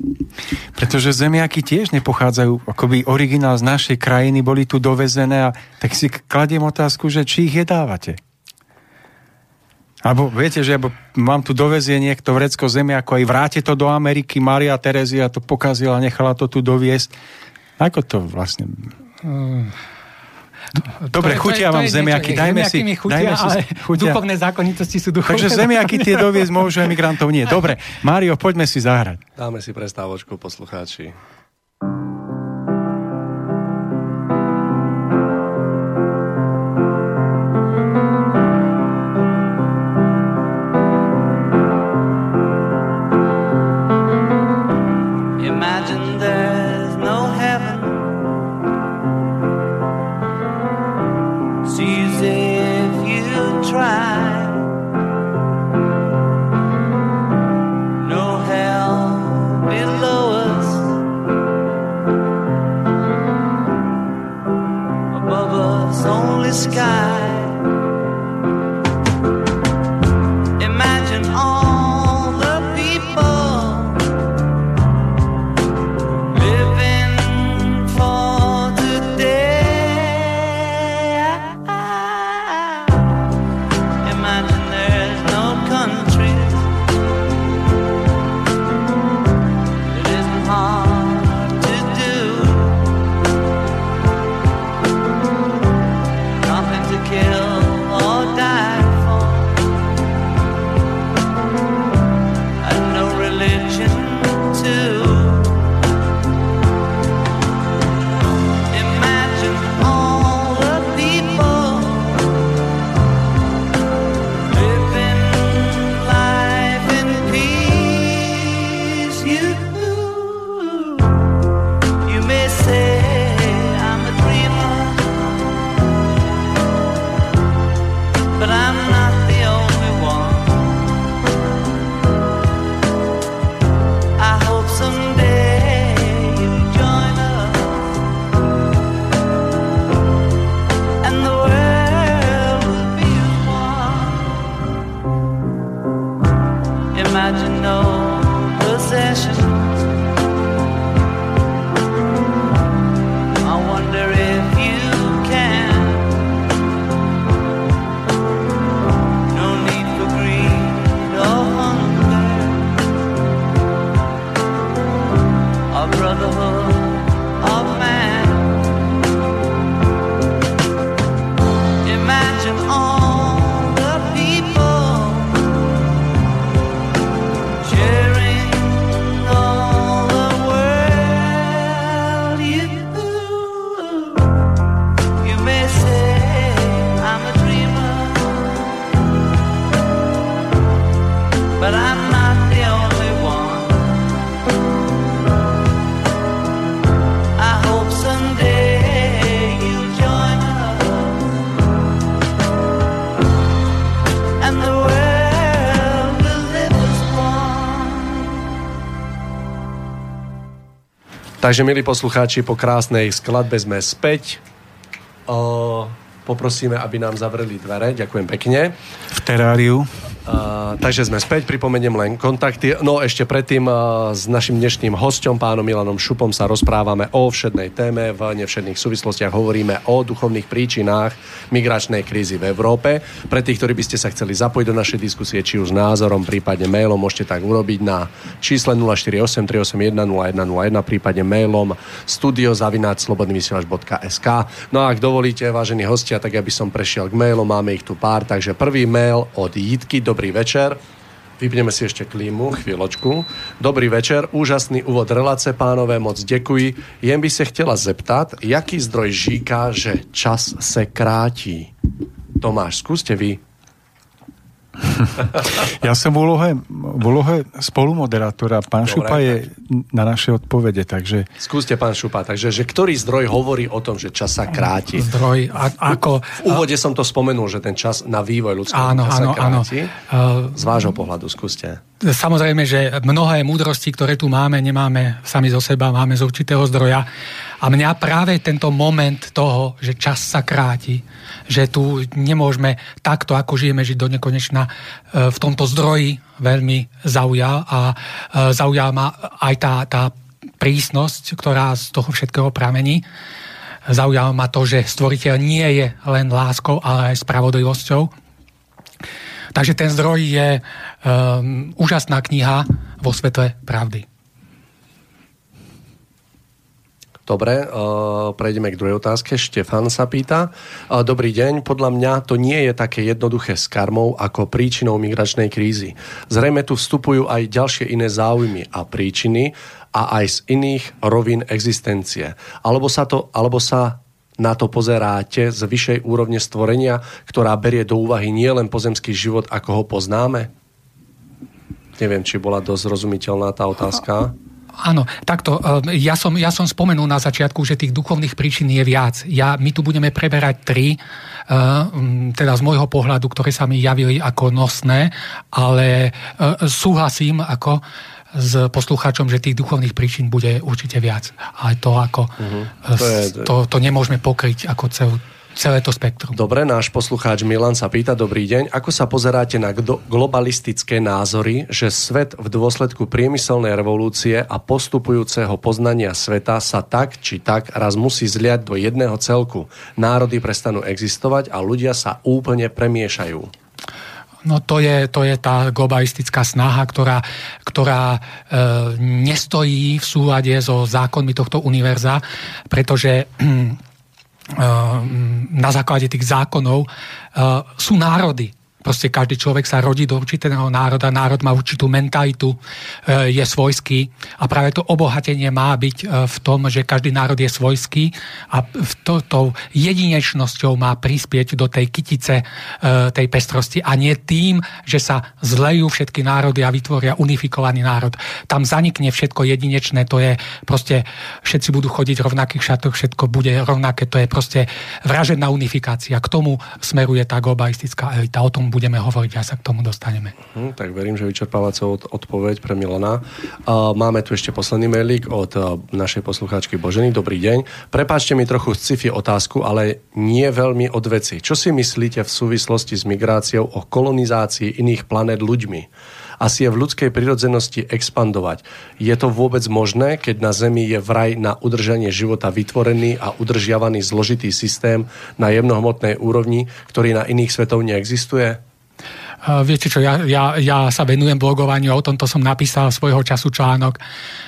pretože zemiaky tiež nepochádzajú, akoby originál z našej krajiny, boli tu dovezené a tak si kladiem otázku, že či ich jedávate. Alebo viete, že mám tu dovezie niekto vrecko zemi, ako aj vráte to do Ameriky, Maria Terezia to pokazila, nechala to tu doviesť. Ako to vlastne... Hmm. Dobre, to chutia to je, vám to zemiaky, dajme si... Chutia, dajme si, ale chutia. duchovné zákonitosti sú duchovné. Takže zemiaky tie doviesť môžu, emigrantov nie. Dobre, Mário, poďme si zahrať. Dáme si prestávočku, poslucháči. Takže, milí poslucháči, po krásnej skladbe sme späť. O, poprosíme, aby nám zavreli dvere. Ďakujem pekne. V teráriu. Takže sme späť, pripomeniem len kontakty. No ešte predtým uh, s našim dnešným hostom, pánom Milanom Šupom, sa rozprávame o všednej téme. V nevšedných súvislostiach hovoríme o duchovných príčinách migračnej krízy v Európe. Pre tých, ktorí by ste sa chceli zapojiť do našej diskusie, či už názorom, prípadne mailom, môžete tak urobiť na čísle 048 381 0101, prípadne mailom studiozavináčslobodnyvysielač.sk No a ak dovolíte, vážení hostia, tak ja by som prešiel k mailom, máme ich tu pár, takže prvý mail od Jitky do dobrý večer. Vypneme si ešte klímu, chvíľočku. Dobrý večer, úžasný úvod relace, pánové, moc děkuji. Jen by se chtěla zeptat, jaký zdroj říká, že čas se krátí? Tomáš, skúste vy. ja som v úlohe, v úlohe spolumoderátora. Pán Dobre, Šupa je tak. na naše odpovede, takže... Skúste, pán Šupa, takže že ktorý zdroj hovorí o tom, že čas sa kráti? Zdroj, a, ako... V úvode som to spomenul, že ten čas na vývoj ľudského áno, áno, sa kráti. Áno. Z vášho pohľadu, skúste. Samozrejme, že mnohé múdrosti, ktoré tu máme, nemáme sami zo seba, máme z určitého zdroja. A mňa práve tento moment toho, že čas sa kráti, že tu nemôžeme takto, ako žijeme, žiť do nekonečna, e, v tomto zdroji veľmi zaujal a e, zaujal ma aj tá, tá prísnosť, ktorá z toho všetkého pramení. Zaujalo ma to, že stvoriteľ nie je len láskou, ale aj spravodlivosťou. Takže ten zdroj je um, úžasná kniha vo svetle pravdy. Dobre, uh, prejdeme k druhej otázke. Štefan sa pýta. Uh, dobrý deň, podľa mňa to nie je také jednoduché s karmou ako príčinou migračnej krízy. Zrejme tu vstupujú aj ďalšie iné záujmy a príčiny a aj z iných rovín existencie. Alebo sa, to, alebo sa na to pozeráte z vyššej úrovne stvorenia, ktorá berie do úvahy nielen pozemský život, ako ho poznáme? Neviem, či bola dosť zrozumiteľná tá otázka. Áno, takto. E, ja som, ja som spomenul na začiatku, že tých duchovných príčin je viac. Ja, my tu budeme preberať tri, e, teda z môjho pohľadu, ktoré sa mi javili ako nosné, ale e, súhlasím ako s poslucháčom, že tých duchovných príčin bude určite viac. Ale to ako... Uh-huh. To, je... to, to nemôžeme pokryť ako celú, celé to spektrum. Dobre, náš poslucháč Milan sa pýta, dobrý deň, ako sa pozeráte na globalistické názory, že svet v dôsledku priemyselnej revolúcie a postupujúceho poznania sveta sa tak či tak raz musí zliať do jedného celku. Národy prestanú existovať a ľudia sa úplne premiešajú. No to je, to je tá globalistická snaha, ktorá, ktorá e, nestojí v súlade so zákonmi tohto univerza, pretože na základe tých zákonov sú národy Proste každý človek sa rodí do určitého národa, národ má určitú mentalitu, e, je svojský a práve to obohatenie má byť e, v tom, že každý národ je svojský a to, tou jedinečnosťou má prispieť do tej kytice e, tej pestrosti a nie tým, že sa zlejú všetky národy a vytvoria unifikovaný národ. Tam zanikne všetko jedinečné, to je proste, všetci budú chodiť v rovnakých šatoch, všetko bude rovnaké, to je proste vražená unifikácia. K tomu smeruje tá globalistická elita. O tom budeme hovoriť a sa k tomu dostaneme. Hm, tak verím, že vyčerpávacou odpoveď pre Milana. Uh, máme tu ešte posledný mailík od uh, našej poslucháčky Boženy. Dobrý deň. Prepáčte mi trochu sci-fi otázku, ale nie veľmi od veci. Čo si myslíte v súvislosti s migráciou o kolonizácii iných planet ľuďmi? Asi je v ľudskej prirodzenosti expandovať. Je to vôbec možné, keď na Zemi je vraj na udržanie života vytvorený a udržiavaný zložitý systém na jemnohmotnej úrovni, ktorý na iných svetov neexistuje? Viete čo, ja, ja, ja sa venujem blogovaniu, o tomto som napísal svojho času článok,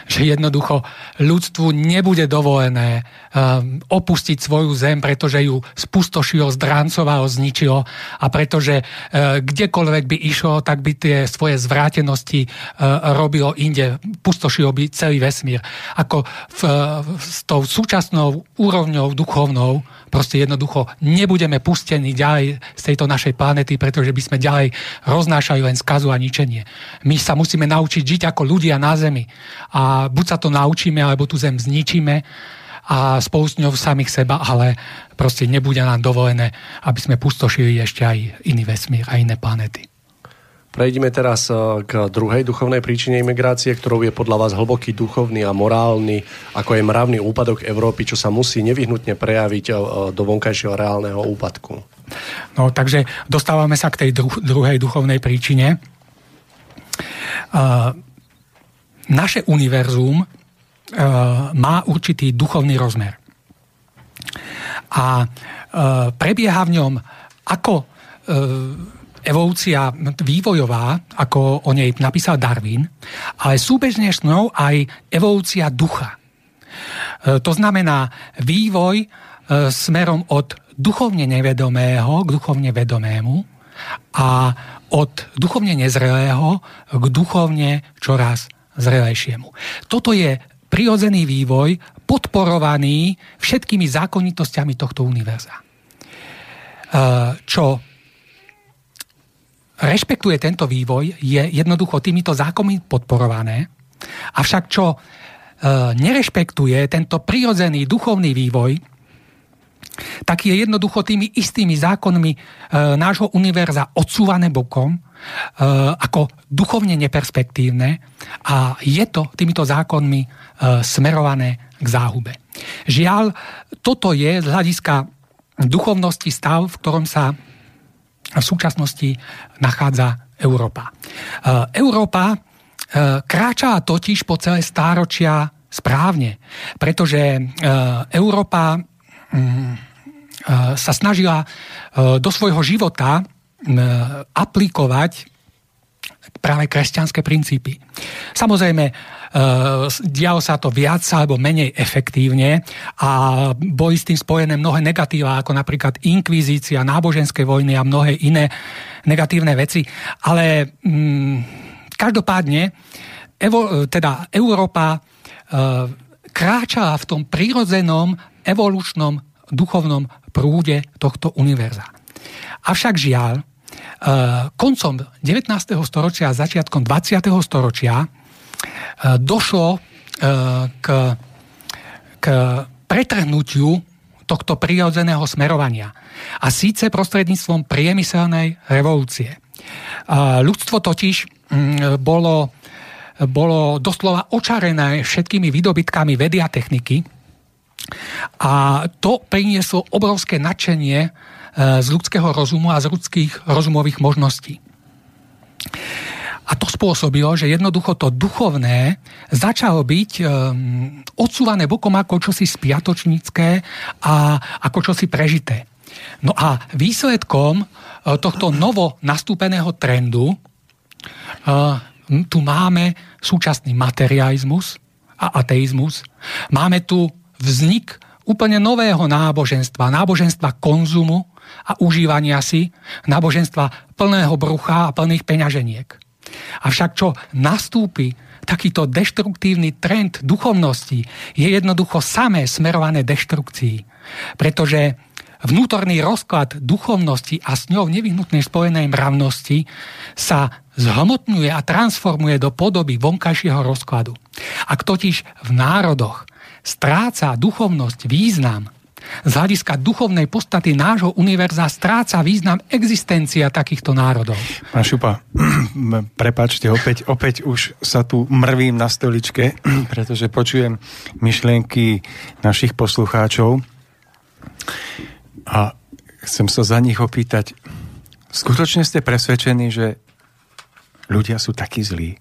že jednoducho ľudstvu nebude dovolené um, opustiť svoju zem, pretože ju spustošilo, zdráncovalo, zničilo a pretože uh, kdekoľvek by išlo, tak by tie svoje zvrátenosti uh, robilo inde, pustošilo by celý vesmír. Ako v, uh, s tou súčasnou úrovňou duchovnou proste jednoducho nebudeme pustení ďalej z tejto našej planety, pretože by sme ďalej roznášali len skazu a ničenie. My sa musíme naučiť žiť ako ľudia na Zemi. A buď sa to naučíme, alebo tú Zem zničíme a spolu s ňou samých seba, ale proste nebude nám dovolené, aby sme pustošili ešte aj iný vesmír a iné planety. Prejdime teraz eh, k druhej duchovnej príčine imigrácie, ktorou je podľa vás hlboký duchovný a morálny, ako je mravný úpadok Európy, čo sa musí nevyhnutne prejaviť eh, do vonkajšieho reálneho úpadku. No, takže dostávame sa k tej dru- druhej duchovnej príčine. Uh, naše univerzum uh, má určitý duchovný rozmer. A uh, prebieha v ňom ako evolúcia vývojová, ako o nej napísal Darwin, ale súbežne s ňou aj evolúcia ducha. E, to znamená vývoj e, smerom od duchovne nevedomého k duchovne vedomému a od duchovne nezrelého k duchovne čoraz zrelejšiemu. Toto je prirodzený vývoj podporovaný všetkými zákonitosťami tohto univerza. E, čo rešpektuje tento vývoj, je jednoducho týmito zákonmi podporované. Avšak čo e, nerešpektuje tento prirodzený duchovný vývoj, tak je jednoducho tými istými zákonmi e, nášho univerza odsúvané bokom, e, ako duchovne neperspektívne a je to týmito zákonmi e, smerované k záhube. Žiaľ, toto je z hľadiska duchovnosti stav, v ktorom sa v súčasnosti nachádza Európa. E, Európa e, kráča totiž po celé stáročia správne, pretože e, Európa mm, sa snažila do svojho života aplikovať práve kresťanské princípy. Samozrejme, dialo sa to viac alebo menej efektívne a boli s tým spojené mnohé negatíva, ako napríklad inkvizícia, náboženské vojny a mnohé iné negatívne veci. Ale mm, každopádne, evo, teda Európa e, kráčala v tom prírodzenom, evolučnom, duchovnom prúde tohto univerza. Avšak žiaľ, koncom 19. storočia a začiatkom 20. storočia došlo e, k, k pretrhnutiu tohto prirodzeného smerovania. A síce prostredníctvom priemyselnej revolúcie. Ľudstvo totiž mm, bolo, bolo doslova očarené všetkými výdobytkami vedy a techniky a to prinieslo obrovské nadšenie e, z ľudského rozumu a z ľudských rozumových možností. A to spôsobilo, že jednoducho to duchovné začalo byť um, odsúvané bokom ako čosi spiatočnícke a ako čosi prežité. No a výsledkom uh, tohto novo nastúpeného trendu uh, tu máme súčasný materializmus a ateizmus. Máme tu vznik úplne nového náboženstva, náboženstva konzumu a užívania si, náboženstva plného brucha a plných peňaženiek. Avšak čo nastúpi takýto deštruktívny trend duchovnosti, je jednoducho samé smerované deštrukcii. Pretože vnútorný rozklad duchovnosti a s ňou nevyhnutnej spojenej mravnosti sa zhmotňuje a transformuje do podoby vonkajšieho rozkladu. Ak totiž v národoch stráca duchovnosť význam, z hľadiska duchovnej podstaty nášho univerza stráca význam existencia takýchto národov. Pán Šupa, prepačte, opäť, opäť už sa tu mrvím na stoličke, pretože počujem myšlienky našich poslucháčov a chcem sa za nich opýtať, skutočne ste presvedčení, že ľudia sú takí zlí?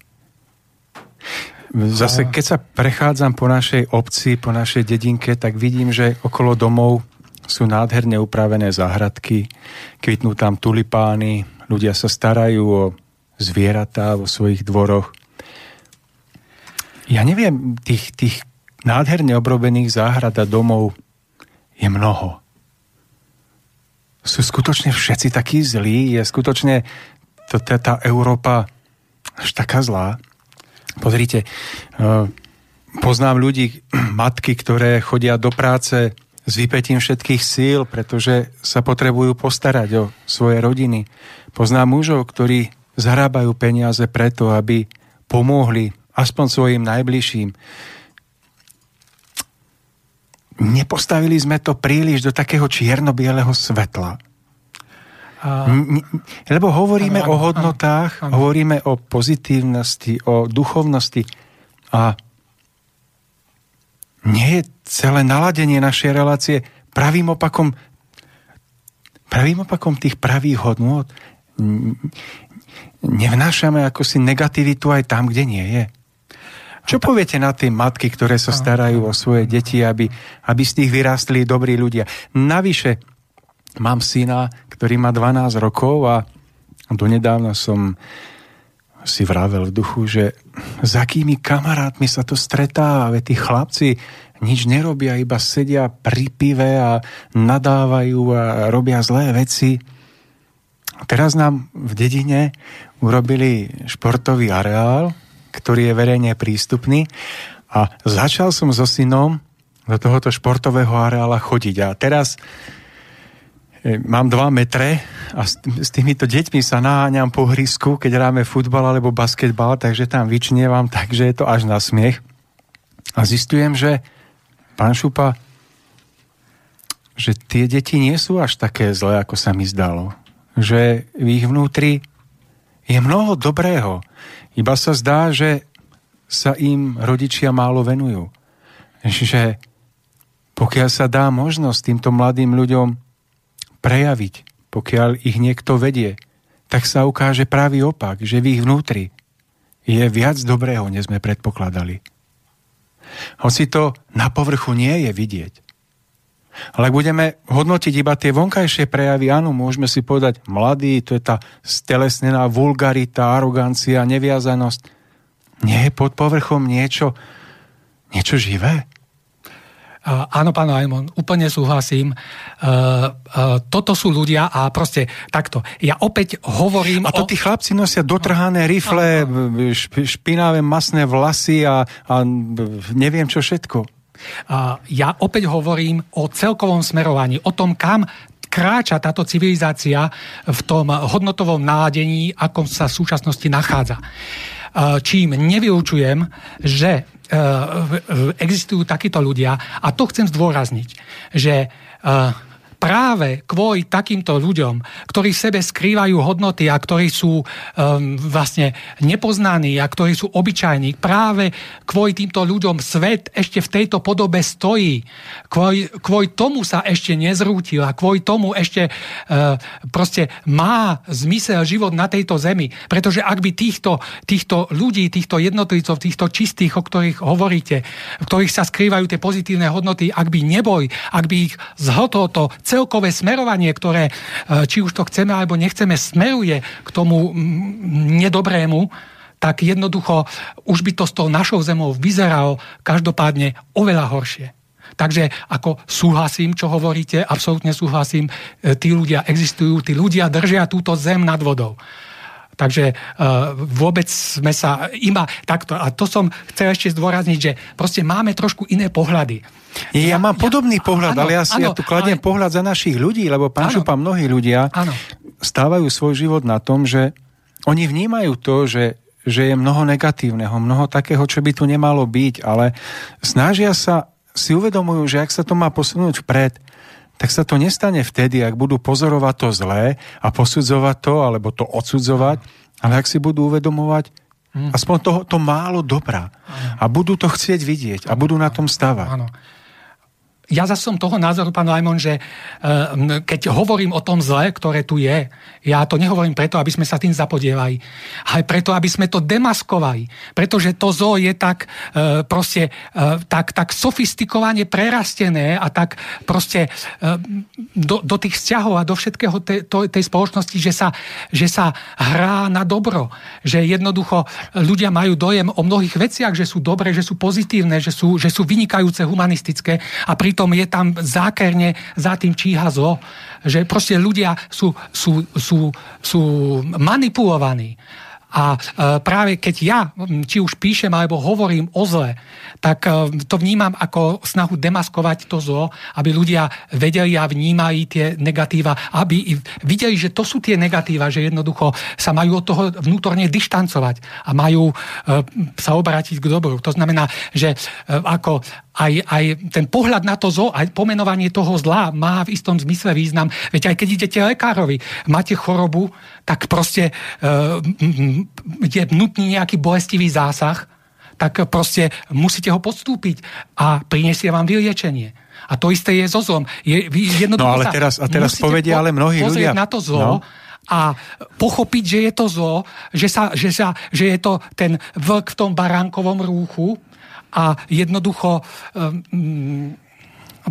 Zase, keď sa prechádzam po našej obci, po našej dedinke, tak vidím, že okolo domov sú nádherne upravené záhradky, kvitnú tam tulipány, ľudia sa starajú o zvieratá vo svojich dvoroch. Ja neviem, tých, tých nádherne obrobených záhrad a domov je mnoho. Sú skutočne všetci takí zlí? Je skutočne to, tá Európa až taká zlá? Pozrite, eh, poznám ľudí, matky, ktoré chodia do práce s vypetím všetkých síl, pretože sa potrebujú postarať o svoje rodiny. Poznám mužov, ktorí zarábajú peniaze preto, aby pomohli aspoň svojim najbližším. Nepostavili sme to príliš do takého čierno-bieleho svetla. A... Lebo hovoríme ano, o hodnotách, ano, ano. hovoríme o pozitívnosti, o duchovnosti a nie je celé naladenie našej relácie pravým opakom pravým opakom tých pravých hodnot nevnášame ako si negativitu aj tam, kde nie je. Čo poviete na tie matky, ktoré sa starajú o svoje deti, aby, aby z nich vyrástli dobrí ľudia? Navyše, mám syna, ktorý má 12 rokov a donedávna som si vravel v duchu, že s akými kamarátmi sa to stretáva, veď tí chlapci nič nerobia, iba sedia pri pive a nadávajú a robia zlé veci. Teraz nám v dedine urobili športový areál, ktorý je verejne prístupný a začal som so synom do tohoto športového areála chodiť. A teraz mám 2 metre a s, s týmito deťmi sa naháňam po hrisku, keď hráme futbal alebo basketbal, takže tam vyčnievam, takže je to až na smiech. A zistujem, že pán Šupa, že tie deti nie sú až také zlé, ako sa mi zdalo. Že v ich vnútri je mnoho dobrého. Iba sa zdá, že sa im rodičia málo venujú. Že pokiaľ sa dá možnosť týmto mladým ľuďom prejaviť, pokiaľ ich niekto vedie, tak sa ukáže pravý opak, že v ich vnútri je viac dobrého, než sme predpokladali. Hoci to na povrchu nie je vidieť. Ale ak budeme hodnotiť iba tie vonkajšie prejavy, áno, môžeme si povedať, mladý, to je tá stelesnená vulgarita, arogancia, neviazanosť. Nie je pod povrchom niečo, niečo živé? Áno, pán Ajmon, úplne súhlasím. Uh, uh, toto sú ľudia a proste takto. Ja opäť hovorím... A to o... tí chlapci nosia dotrhané rifle, špinavé masné vlasy a, a neviem čo všetko. Ja opäť hovorím o celkovom smerovaní, o tom, kam kráča táto civilizácia v tom hodnotovom náladení, akom sa v súčasnosti nachádza. Čím nevyučujem, že existujú takíto ľudia a to chcem zdôrazniť, že práve kvôli takýmto ľuďom, ktorí v sebe skrývajú hodnoty a ktorí sú um, vlastne nepoznaní a ktorí sú obyčajní, práve kvôli týmto ľuďom svet ešte v tejto podobe stojí. Kvôli, kvôli tomu sa ešte nezrútil a kvôli tomu ešte uh, proste má zmysel život na tejto zemi. Pretože ak by týchto, týchto ľudí, týchto jednotlivcov, týchto čistých, o ktorých hovoríte, v ktorých sa skrývajú tie pozitívne hodnoty, ak by neboj, ak by ich zhotol to celkové smerovanie, ktoré, e, či už to chceme alebo nechceme, smeruje k tomu nedobrému, tak jednoducho už by to s tou našou zemou vyzeralo každopádne oveľa horšie. Takže ako súhlasím, čo hovoríte, absolútne súhlasím, e, tí ľudia existujú, tí ľudia držia túto zem nad vodou. Takže uh, vôbec sme sa iba takto, a to som chcel ešte zdôrazniť, že proste máme trošku iné pohľady. Ja, ja mám podobný ja, pohľad, áno, ale ja, si, áno, ja tu kladiem ale... pohľad za našich ľudí, lebo pán áno, Šupa, mnohí ľudia áno. stávajú svoj život na tom, že oni vnímajú to, že, že je mnoho negatívneho, mnoho takého, čo by tu nemalo byť, ale snažia sa, si uvedomujú, že ak sa to má posunúť vpred, tak sa to nestane vtedy, ak budú pozorovať to zlé a posudzovať to, alebo to odsudzovať, ale ak si budú uvedomovať hmm. aspoň toho, to málo dobrá a budú to chcieť vidieť a budú na tom stavať. Áno ja zase som toho názoru, pán Lajmon, že eh, keď hovorím o tom zle, ktoré tu je, ja to nehovorím preto, aby sme sa tým zapodievali, ale preto, aby sme to demaskovali. Pretože to zo je tak eh, proste eh, tak, tak sofistikovane prerastené a tak proste do, do tých vzťahov a do všetkého tej, tej spoločnosti, že sa, že sa hrá na dobro. Že jednoducho ľudia majú dojem o mnohých veciach, že sú dobré, že sú pozitívne, že sú, že sú vynikajúce humanistické a pri pritom je tam zákerne za tým číha zlo, že proste ľudia sú, sú, sú, sú manipulovaní. A e, práve keď ja, či už píšem alebo hovorím o zle, tak e, to vnímam ako snahu demaskovať to zlo, aby ľudia vedeli a vnímali tie negatíva, aby videli, že to sú tie negatíva, že jednoducho sa majú od toho vnútorne dištancovať a majú e, sa obrátiť k dobru. To znamená, že ako aj, aj ten pohľad na to zlo, aj pomenovanie toho zla má v istom zmysle význam. Veď aj keď idete lekárovi, máte chorobu, tak proste uh, je nutný nejaký bolestivý zásah, tak proste musíte ho podstúpiť a prinesie vám vyliečenie. A to isté je so zlom. Je, no ale teraz, a teraz povedia ale mnohí ľudia... na to zlo, no a pochopiť, že je to zlo, že, sa, že, sa, že je to ten vlk v tom baránkovom rúchu a jednoducho um,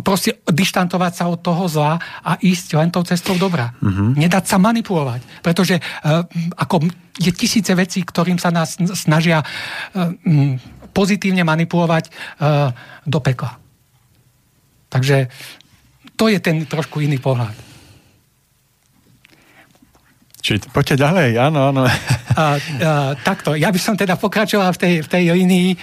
proste dištantovať sa od toho zla a ísť len tou cestou dobra. Uh-huh. Nedať sa manipulovať. Pretože uh, ako je tisíce vecí, ktorým sa nás snažia uh, pozitívne manipulovať uh, do pekla. Takže to je ten trošku iný pohľad. Čiže poďte ďalej, áno, áno. A, a, takto, ja by som teda pokračoval v tej, v tej línii, e,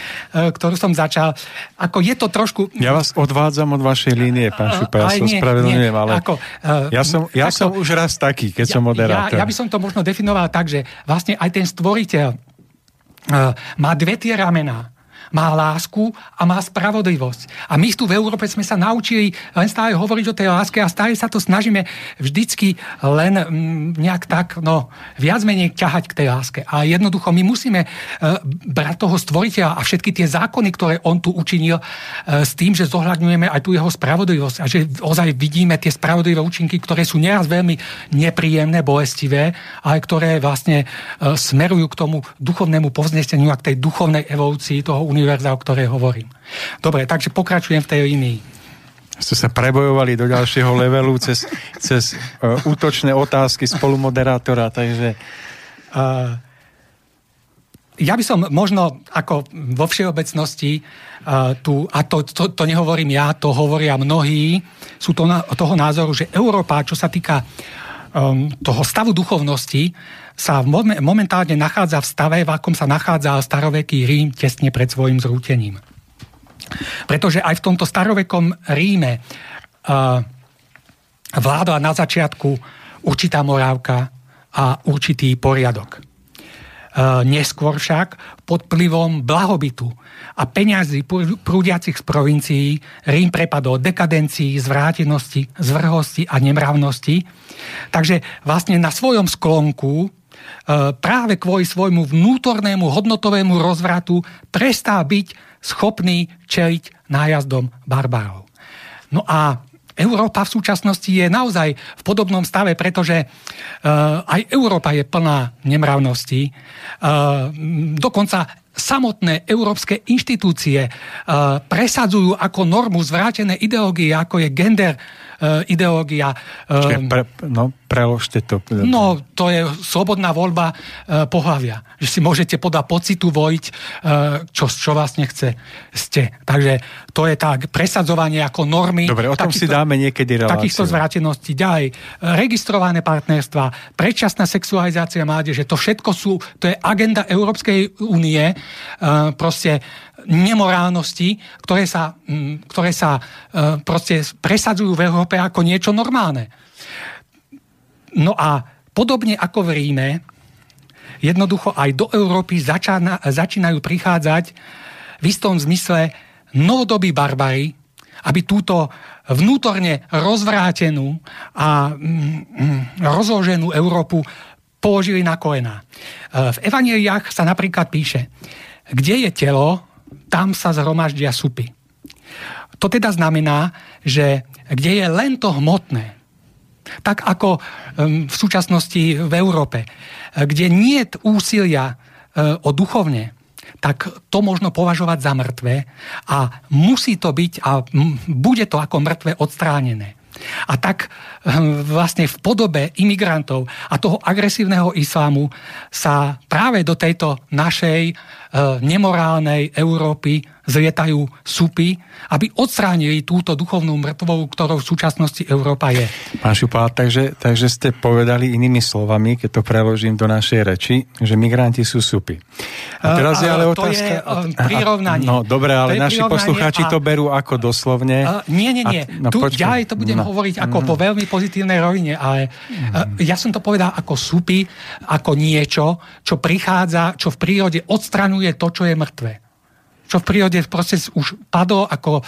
ktorú som začal. Ako je to trošku... Ja vás odvádzam od vašej línie, pán Šupa, ja sa spravedlňujem, ale ako, uh, ja, som, ja takto, som už raz taký, keď ja, som moderátor. Ja, ja by som to možno definoval tak, že vlastne aj ten stvoriteľ uh, má dve tie ramená má lásku a má spravodlivosť. A my tu v Európe sme sa naučili len stále hovoriť o tej láske a stále sa to snažíme vždycky len mm, nejak tak, no, viac menej ťahať k tej láske. A jednoducho my musíme e, brať toho stvoriteľa a všetky tie zákony, ktoré on tu učinil e, s tým, že zohľadňujeme aj tu jeho spravodlivosť a že ozaj vidíme tie spravodlivé účinky, ktoré sú neraz veľmi nepríjemné, bolestivé, ale ktoré vlastne e, smerujú k tomu duchovnému povzneseniu a k tej duchovnej evolúcii toho univerza univerza, o ktorej hovorím. Dobre, takže pokračujem v tej línii. Ste sa prebojovali do ďalšieho levelu cez, cez uh, útočné otázky spolumoderátora, takže... Uh, ja by som možno ako vo všeobecnosti uh, tu, a to, to, to nehovorím ja, to hovoria mnohí, sú to na, toho názoru, že Európa, čo sa týka um, toho stavu duchovnosti, sa momentálne nachádza v stave, v akom sa nachádza staroveký Rím tesne pred svojim zrútením. Pretože aj v tomto starovekom Ríme uh, vládla na začiatku určitá morávka a určitý poriadok. neskôr však pod vplyvom blahobytu a peňazí prúdiacich z provincií Rím prepadol dekadencii, zvrátenosti, zvrhosti a nemravnosti. Takže vlastne na svojom sklonku e, práve kvôli svojmu vnútornému hodnotovému rozvratu prestal byť schopný čeliť nájazdom barbarov. No a Európa v súčasnosti je naozaj v podobnom stave, pretože uh, aj Európa je plná nemravností. Uh, dokonca samotné európske inštitúcie presadzujú ako normu zvrátené ideológie, ako je gender ideológia. Uh, pre, no, preložte to. No, to je slobodná voľba uh, pohľavia. Že si môžete podľa pocitu vojiť, čo, čo vlastne chce, ste. Takže to je tak presadzovanie ako normy. Dobre, o tom takýchto, si dáme niekedy reláciu. Takýchto zvráteností. Ďalej, registrované partnerstva, predčasná sexualizácia mládeže, to všetko sú, to je agenda Európskej únie, proste nemorálnosti, ktoré sa, mm, ktoré sa uh, proste presadzujú v Európe ako niečo normálne. No a podobne ako v Ríme, jednoducho aj do Európy začína, začínajú prichádzať v istom zmysle novodobí barbary, aby túto vnútorne rozvrátenú a mm, rozloženú Európu položili na kolená. E, v evaneliách sa napríklad píše, kde je telo, tam sa zhromaždia supy. To teda znamená, že kde je len to hmotné, tak ako v súčasnosti v Európe, kde nie je úsilia e, o duchovne, tak to možno považovať za mŕtve a musí to byť a bude to ako mŕtve odstránené. A tak vlastne v podobe imigrantov a toho agresívneho islámu sa práve do tejto našej E, nemorálnej Európy zlietajú supy, aby odstránili túto duchovnú mŕtvou, ktorou v súčasnosti Európa je. Pán Šupá, takže, takže ste povedali inými slovami, keď to preložím do našej reči, že migranti sú supy. A teraz je ale otázka... To je prirovnanie. No dobre, ale naši poslucháči a... to berú ako doslovne. A, nie, nie, nie. A, no, tu počkej. ďalej to budem no. hovoriť ako mm. po veľmi pozitívnej rovine, ale mm. ja som to povedal ako supy, ako niečo, čo prichádza, čo v prírode odstraňuje je to, čo je mŕtve. Čo v prírode proste už padlo, ako e,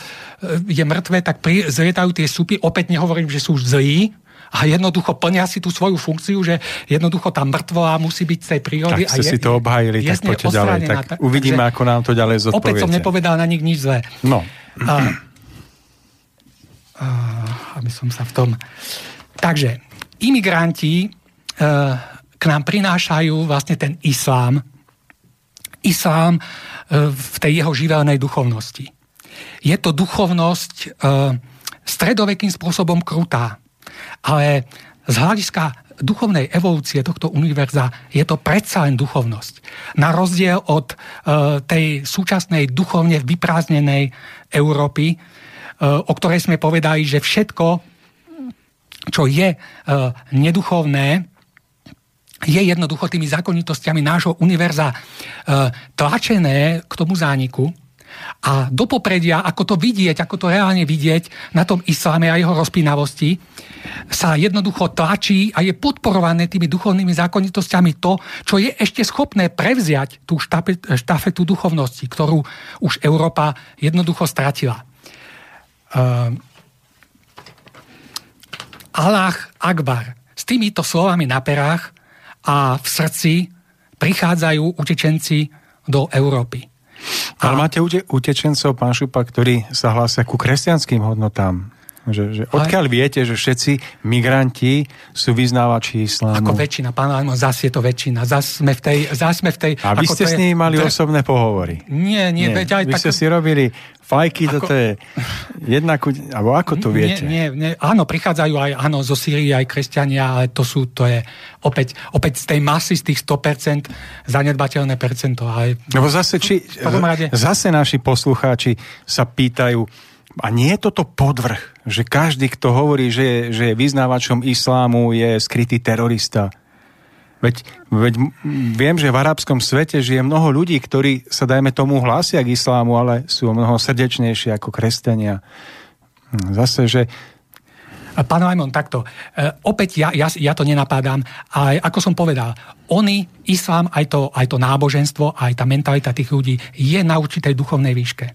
je mŕtve, tak pri, zlietajú tie súpy. Opäť nehovorím, že sú už zlí, a jednoducho plnia si tú svoju funkciu, že jednoducho tá mŕtvola musí byť z tej prírody. Tak ste a je, si to obhajili, tak poďte ďalej. Tak uvidíme, takže, ako nám to ďalej zodpoviete. Opäť som nepovedal na nich nič zlé. No. A, aby som sa v tom... Takže, imigranti uh, k nám prinášajú vlastne ten islám, islám e, v tej jeho živelnej duchovnosti. Je to duchovnosť e, stredovekým spôsobom krutá, ale z hľadiska duchovnej evolúcie tohto univerza je to predsa len duchovnosť. Na rozdiel od tej súčasnej duchovne vyprázdnenej Európy, o ktorej sme povedali, že všetko, čo je neduchovné, je jednoducho tými zákonitostiami nášho univerza e, tlačené k tomu zániku. A do popredia, ako to vidieť, ako to reálne vidieť na tom isláme a jeho rozpínavosti, sa jednoducho tlačí a je podporované tými duchovnými zákonitosťami to, čo je ešte schopné prevziať tú štafetu duchovnosti, ktorú už Európa jednoducho stratila. Uh, Allah Akbar. S týmito slovami na perách a v srdci prichádzajú utečenci do Európy. A... Ale máte utečencov, pán Šupa, ktorí sa hlásia ku kresťanským hodnotám. Že, že odkiaľ Aj... viete, že všetci migranti sú vyznávači islámu? Ako väčšina, pán Almo, zase je to väčšina. Zase sme v tej... Zase sme v tej A vy ste s nimi mali pre... osobné pohovory? Nie, nie. nie. Veď aj vy tak... ste si robili fajky, ako... toto je jedna... Alebo ako to viete? Nie, nie, nie. Áno, prichádzajú aj áno, zo Sýrii aj kresťania, ale to sú, to je opäť, opäť z tej masy, z tých 100% zanedbateľné percento. Ale... Lebo zase, či, rade... zase naši poslucháči sa pýtajú, a nie je toto podvrh, že každý, kto hovorí, že, že je vyznávačom islámu, je skrytý terorista. Veď, veď viem, že v arabskom svete žije mnoho ľudí, ktorí sa, dajme tomu, hlásia k islámu, ale sú mnoho srdečnejší ako kresťania. Zase, že Pán Lajmon, takto. E, opäť ja, ja, ja to nenapádam, ale ako som povedal, oni, islám, aj to, aj to náboženstvo, aj tá mentalita tých ľudí je na určitej duchovnej výške.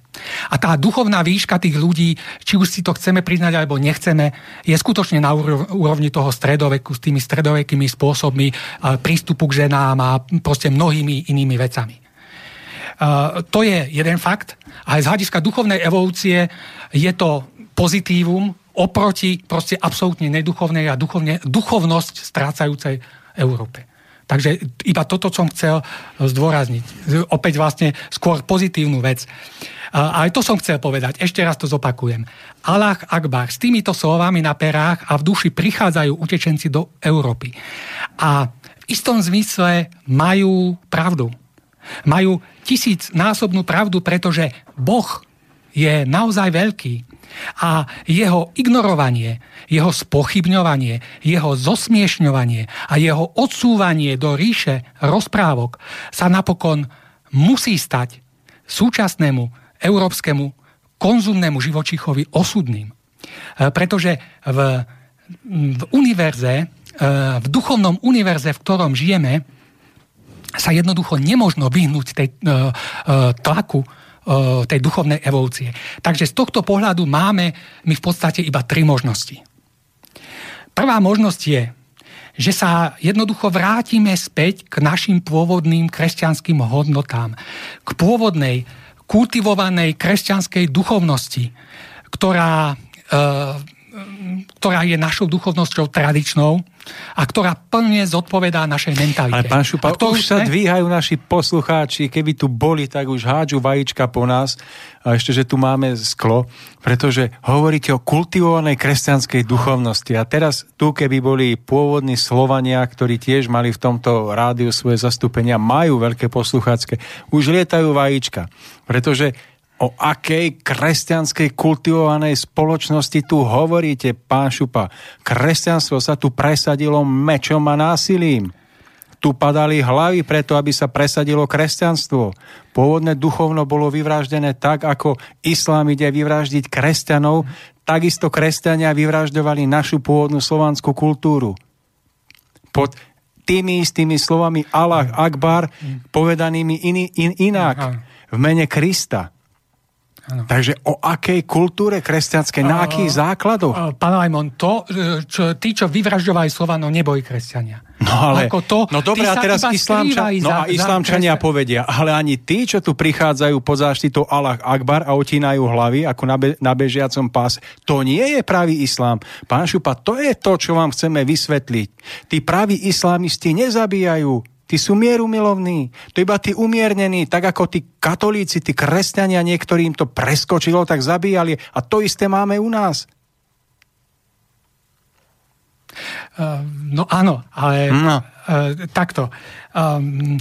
A tá duchovná výška tých ľudí, či už si to chceme priznať alebo nechceme, je skutočne na úrovni toho stredoveku s tými stredovekými spôsobmi e, prístupu k ženám a proste mnohými inými vecami. E, to je jeden fakt. A aj z hľadiska duchovnej evolúcie je to pozitívum oproti proste absolútne neduchovnej a duchovne, duchovnosť strácajúcej Európe. Takže iba toto som chcel zdôrazniť. Opäť vlastne skôr pozitívnu vec. A aj to som chcel povedať, ešte raz to zopakujem. Allah Akbar, s týmito slovami na perách a v duši prichádzajú utečenci do Európy. A v istom zmysle majú pravdu. Majú tisíc násobnú pravdu, pretože Boh je naozaj veľký. A jeho ignorovanie, jeho spochybňovanie, jeho zosmiešňovanie a jeho odsúvanie do ríše rozprávok sa napokon musí stať súčasnému európskemu konzumnému živočichovi osudným. E, pretože v, v univerze, e, v duchovnom univerze, v ktorom žijeme, sa jednoducho nemožno vyhnúť tej e, tlaku tej duchovnej evolúcie. Takže z tohto pohľadu máme my v podstate iba tri možnosti. Prvá možnosť je, že sa jednoducho vrátime späť k našim pôvodným kresťanským hodnotám, k pôvodnej, kultivovanej kresťanskej duchovnosti, ktorá, e, ktorá je našou duchovnosťou tradičnou, a ktorá plne zodpovedá našej mentalite. Ale pán Šupa, to už sa dvíhajú naši poslucháči, keby tu boli, tak už hádžu vajíčka po nás a ešte, že tu máme sklo, pretože hovoríte o kultivovanej kresťanskej duchovnosti a teraz tu, keby boli pôvodní Slovania, ktorí tiež mali v tomto rádiu svoje zastúpenia, majú veľké posluchácké, už lietajú vajíčka, pretože O akej kresťanskej kultivovanej spoločnosti tu hovoríte, pán Šupa? Kresťanstvo sa tu presadilo mečom a násilím. Tu padali hlavy preto, aby sa presadilo kresťanstvo. Pôvodné duchovno bolo vyvraždené tak, ako islám ide vyvraždiť kresťanov, takisto kresťania vyvražďovali našu pôvodnú slovanskú kultúru. Pod tými istými slovami Allah Akbar, povedanými iný, in, inak, v mene Krista. Ano. Takže o akej kultúre kresťanskej, na akých základoch? Pán Lajmon, to, čo, tí, čo vyvražďovali Slovanov, neboli kresťania. No ale, Ako to, no dobré, a teraz islámča, no a islámčania za povedia, ale ani tí, čo tu prichádzajú pod záštitou Allah Akbar a otínajú hlavy ako na, be, na bežiacom pás, to nie je pravý islám. Pán Šupa, to je to, čo vám chceme vysvetliť. Tí praví islamisti nezabíjajú, Tí sú mierumilovní. To iba tí umiernení, tak ako tí katolíci, tí kresťania, niektorým to preskočilo, tak zabíjali. A to isté máme u nás. Uh, no áno, ale no. Uh, takto. Um,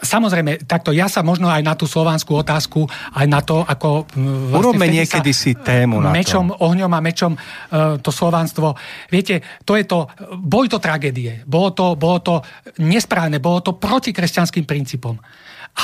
Samozrejme, takto ja sa možno aj na tú slovanskú otázku, aj na to, ako... Vlastne Urobme niekedy si tému na mečom, to. ohňom a mečom uh, to slovanstvo. Viete, to je to, boli to tragédie, bolo to, bolo to nesprávne, bolo to proti kresťanským princípom,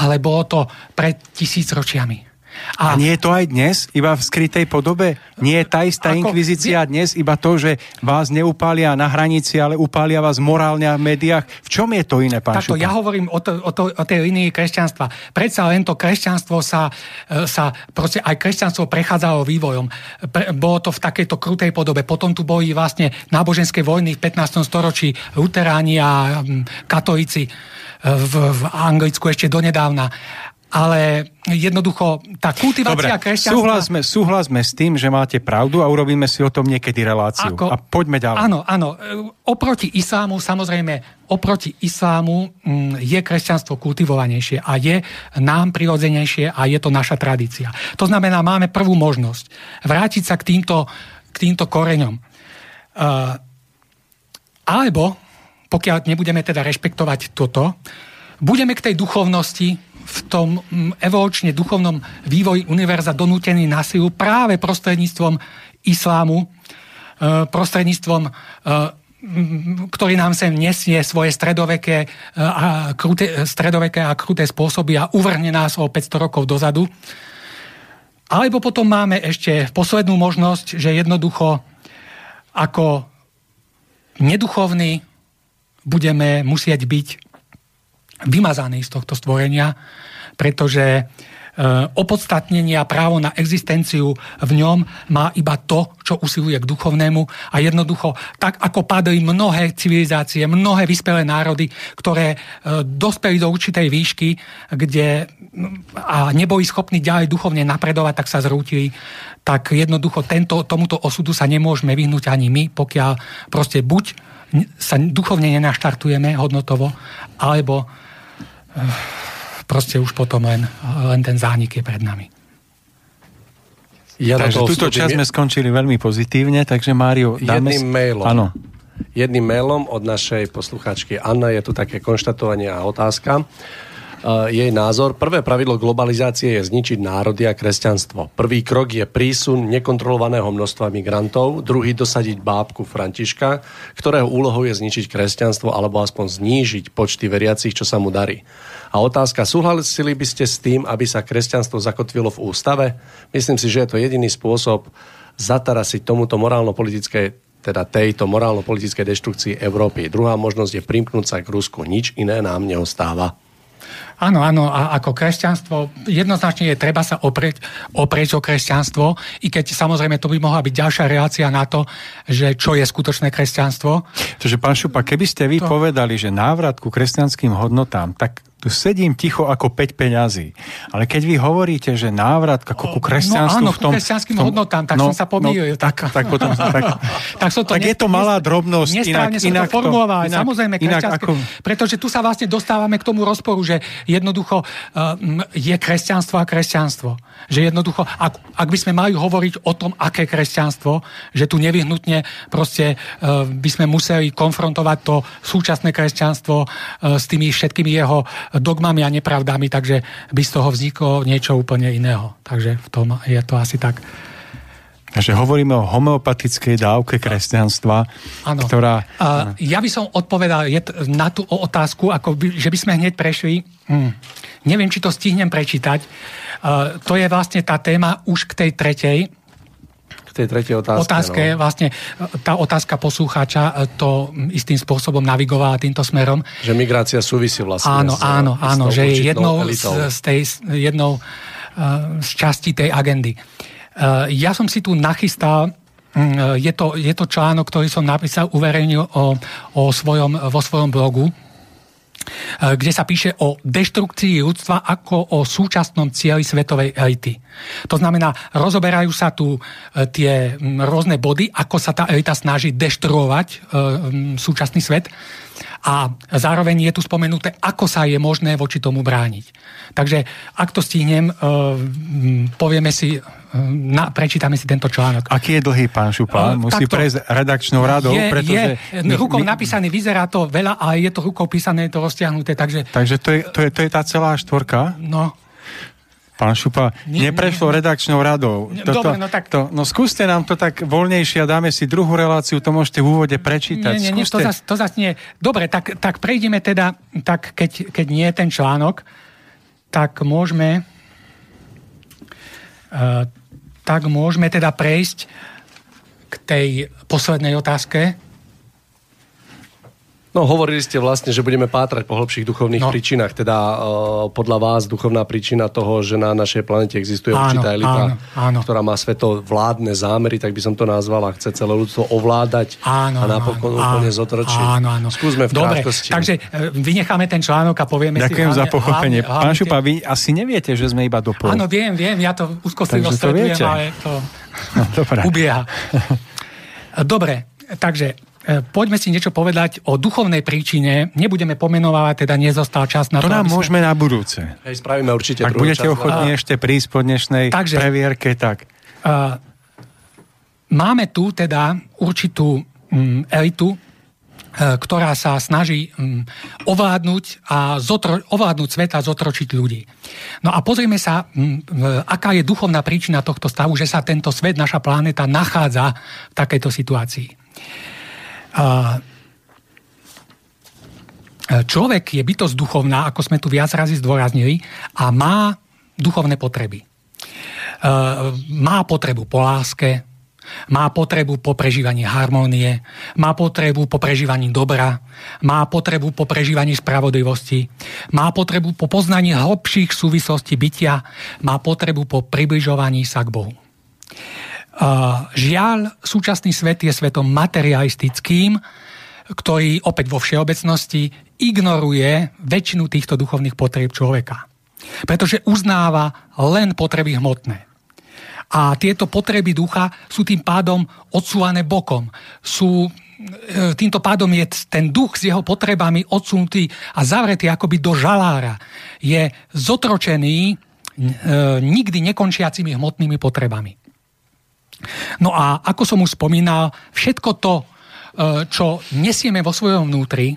ale bolo to pred tisíc ročiami. A, a nie je to aj dnes, iba v skrytej podobe? Nie je tá istá ako, inkvizícia vy... dnes iba to, že vás neupália na hranici, ale upália vás morálne v médiách? V čom je to iné, pán Takto, Šupa? ja hovorím o, to, o, to, o tej linii kresťanstva. Predsa len to kresťanstvo sa, e, sa proste aj kresťanstvo prechádzalo vývojom. Pre, bolo to v takejto krutej podobe. Potom tu boli vlastne náboženské vojny v 15. storočí, luteráni a katolíci e, v, v Anglicku ešte donedávna ale jednoducho tá kultivácia Dobre, kresťanstva... Súhlasme, súhlasme s tým, že máte pravdu a urobíme si o tom niekedy reláciu. Ako, a poďme ďalej. Áno, áno. Oproti islámu, samozrejme, oproti islámu mm, je kresťanstvo kultivovanejšie a je nám prirodzenejšie a je to naša tradícia. To znamená, máme prvú možnosť vrátiť sa k týmto, k týmto koreňom. Uh, alebo, pokiaľ nebudeme teda rešpektovať toto, budeme k tej duchovnosti v tom mm, evolučne duchovnom vývoji univerza donútený na silu práve prostredníctvom islámu, e, prostredníctvom e, ktorý nám sem nesie svoje stredoveké e, a, krúte, stredoveké a kruté spôsoby a uvrhne nás o 500 rokov dozadu. Alebo potom máme ešte poslednú možnosť, že jednoducho ako neduchovní budeme musieť byť vymazaní z tohto stvorenia, pretože Eh, opodstatnenie a právo na existenciu v ňom má iba to, čo usiluje k duchovnému a jednoducho, tak ako padli mnohé civilizácie, mnohé vyspelé národy, ktoré eh, dospeli do určitej výšky, kde a neboli schopní ďalej duchovne napredovať, tak sa zrútili, tak jednoducho tento, tomuto osudu sa nemôžeme vyhnúť ani my, pokiaľ proste buď sa duchovne nenaštartujeme hodnotovo, alebo proste už potom len, len ten zánik je pred nami. Ja takže túto časť sme skončili veľmi pozitívne, takže Mário, dáme... Jedným mailom. Áno. Jedným mailom od našej poslucháčky Anna je tu také konštatovanie a otázka. Jej názor. Prvé pravidlo globalizácie je zničiť národy a kresťanstvo. Prvý krok je prísun nekontrolovaného množstva migrantov, druhý dosadiť bábku Františka, ktorého úlohou je zničiť kresťanstvo alebo aspoň znížiť počty veriacich, čo sa mu darí. A otázka, súhlasili by ste s tým, aby sa kresťanstvo zakotvilo v ústave? Myslím si, že je to jediný spôsob zatarasiť tomuto morálno-politické teda tejto morálno-politickej deštrukcii Európy. Druhá možnosť je primknúť sa k Rusku. Nič iné nám neostáva. Áno, áno, a ako kresťanstvo, jednoznačne je treba sa oprieť, oprieť o kresťanstvo, i keď samozrejme to by mohla byť ďalšia reakcia na to, že čo je skutočné kresťanstvo. Takže pán Šupa, keby ste vy to... povedali, že návrat ku kresťanským hodnotám, tak tu sedím ticho ako 5 peňazí. Ale keď vy hovoríte, že návrat ako ku kresťanstvu no, áno, v tom... kresťanským tom, hodnotám, tak no, som sa pomýlil. No, tak, tak, potom, tak, tak, som to tak ne, je to malá drobnosť. Nesprávne som inak to formuloval. To, samozrejme, inak, ako... pretože tu sa vlastne dostávame k tomu rozporu, že jednoducho uh, je kresťanstvo a kresťanstvo. Že jednoducho, ak, ak by sme mali hovoriť o tom, aké kresťanstvo, že tu nevyhnutne proste uh, by sme museli konfrontovať to súčasné kresťanstvo uh, s tými všetkými jeho dogmami a nepravdami, takže by z toho vzniklo niečo úplne iného. Takže v tom je to asi tak. Takže hovoríme o homeopatickej dávke kresťanstva, ano. ktorá... Uh, ja by som odpovedal na tú otázku, ako by, že by sme hneď prešli. Hm. Neviem, či to stihnem prečítať. Uh, to je vlastne tá téma už k tej tretej tej tretej otázke. Otázke, no. vlastne tá otázka poslucháča e, to istým spôsobom navigovala týmto smerom. Že migrácia súvisí vlastne Áno, s, áno, áno, že je jednou z, z, tej, jednou uh, z časti tej agendy. Ja som si tu nachystal je to, je to článok, ktorý som napísal, uverejnil o, o svojom, vo svojom blogu, kde sa píše o deštrukcii ľudstva ako o súčasnom cieli svetovej elity. To znamená, rozoberajú sa tu e, tie rôzne body, ako sa tá elita snaží deštruovať e, súčasný svet a zároveň je tu spomenuté, ako sa je možné voči tomu brániť. Takže ak to stihnem, e, povieme si, na, prečítame si tento článok. Aký je dlhý, pán Šupa? Musí takto, prejsť redakčnou radou, je, pretože... Je rukou my, napísaný, vyzerá to veľa, ale je to rukou písané, to roztiahnuté, takže... Takže to je, to je, to je tá celá štvorka? No, Pán Šupa, nie, neprešlo redakčnou radou. Toto, Dobre, no tak... To, no skúste nám to tak voľnejšie a dáme si druhú reláciu, to môžete v úvode prečítať. Nie, nie, nie to, zas, to zas nie. Dobre, tak, tak prejdeme teda, tak keď, keď nie je ten článok, tak môžeme uh, tak môžeme teda prejsť k tej poslednej otázke, No, hovorili ste vlastne, že budeme pátrať po hĺbších duchovných no. príčinách. Teda uh, podľa vás duchovná príčina toho, že na našej planete existuje áno, určitá elita, áno, áno. ktorá má sveto vládne zámery, tak by som to nazval, a chce celé ľudstvo ovládať áno, a napokon áno, úplne zotročiť. Áno, áno. Skúsme v Dobre, krátkosti. takže e, vynecháme ten článok a povieme Ďakujem si... Ďakujem za pochopenie. Hlavne, Pán Šupa, vy asi neviete, že sme iba do pol. Áno, viem, viem, ja to úzkostlivo sledujem, ale to no, ubieha. Dobre, takže E, poďme si niečo povedať o duchovnej príčine. Nebudeme pomenovať, teda nezostal čas na to. To nám sme... môžeme na budúce. Hej, spravíme určite Ak budete ochotní ešte prísť po dnešnej takže, previerke, tak... Uh, máme tu teda určitú um, elitu, uh, ktorá sa snaží um, ovládnuť a zotro, ovládnuť svet a zotročiť ľudí. No a pozrieme sa, um, aká je duchovná príčina tohto stavu, že sa tento svet, naša planéta nachádza v takejto situácii. A človek je bytosť duchovná, ako sme tu viac razy zdôraznili, a má duchovné potreby. Má potrebu po láske, má potrebu po prežívaní harmónie, má potrebu po prežívaní dobra, má potrebu po prežívaní spravodlivosti, má potrebu po poznaní hlbších súvislostí bytia, má potrebu po približovaní sa k Bohu. Žiaľ, súčasný svet je svetom materialistickým, ktorý opäť vo všeobecnosti ignoruje väčšinu týchto duchovných potrieb človeka. Pretože uznáva len potreby hmotné. A tieto potreby ducha sú tým pádom odsúvané bokom. Sú, e, týmto pádom je ten duch s jeho potrebami odsunutý a zavretý akoby do žalára. Je zotročený e, nikdy nekončiacimi hmotnými potrebami. No a ako som už spomínal, všetko to, e, čo nesieme vo svojom vnútri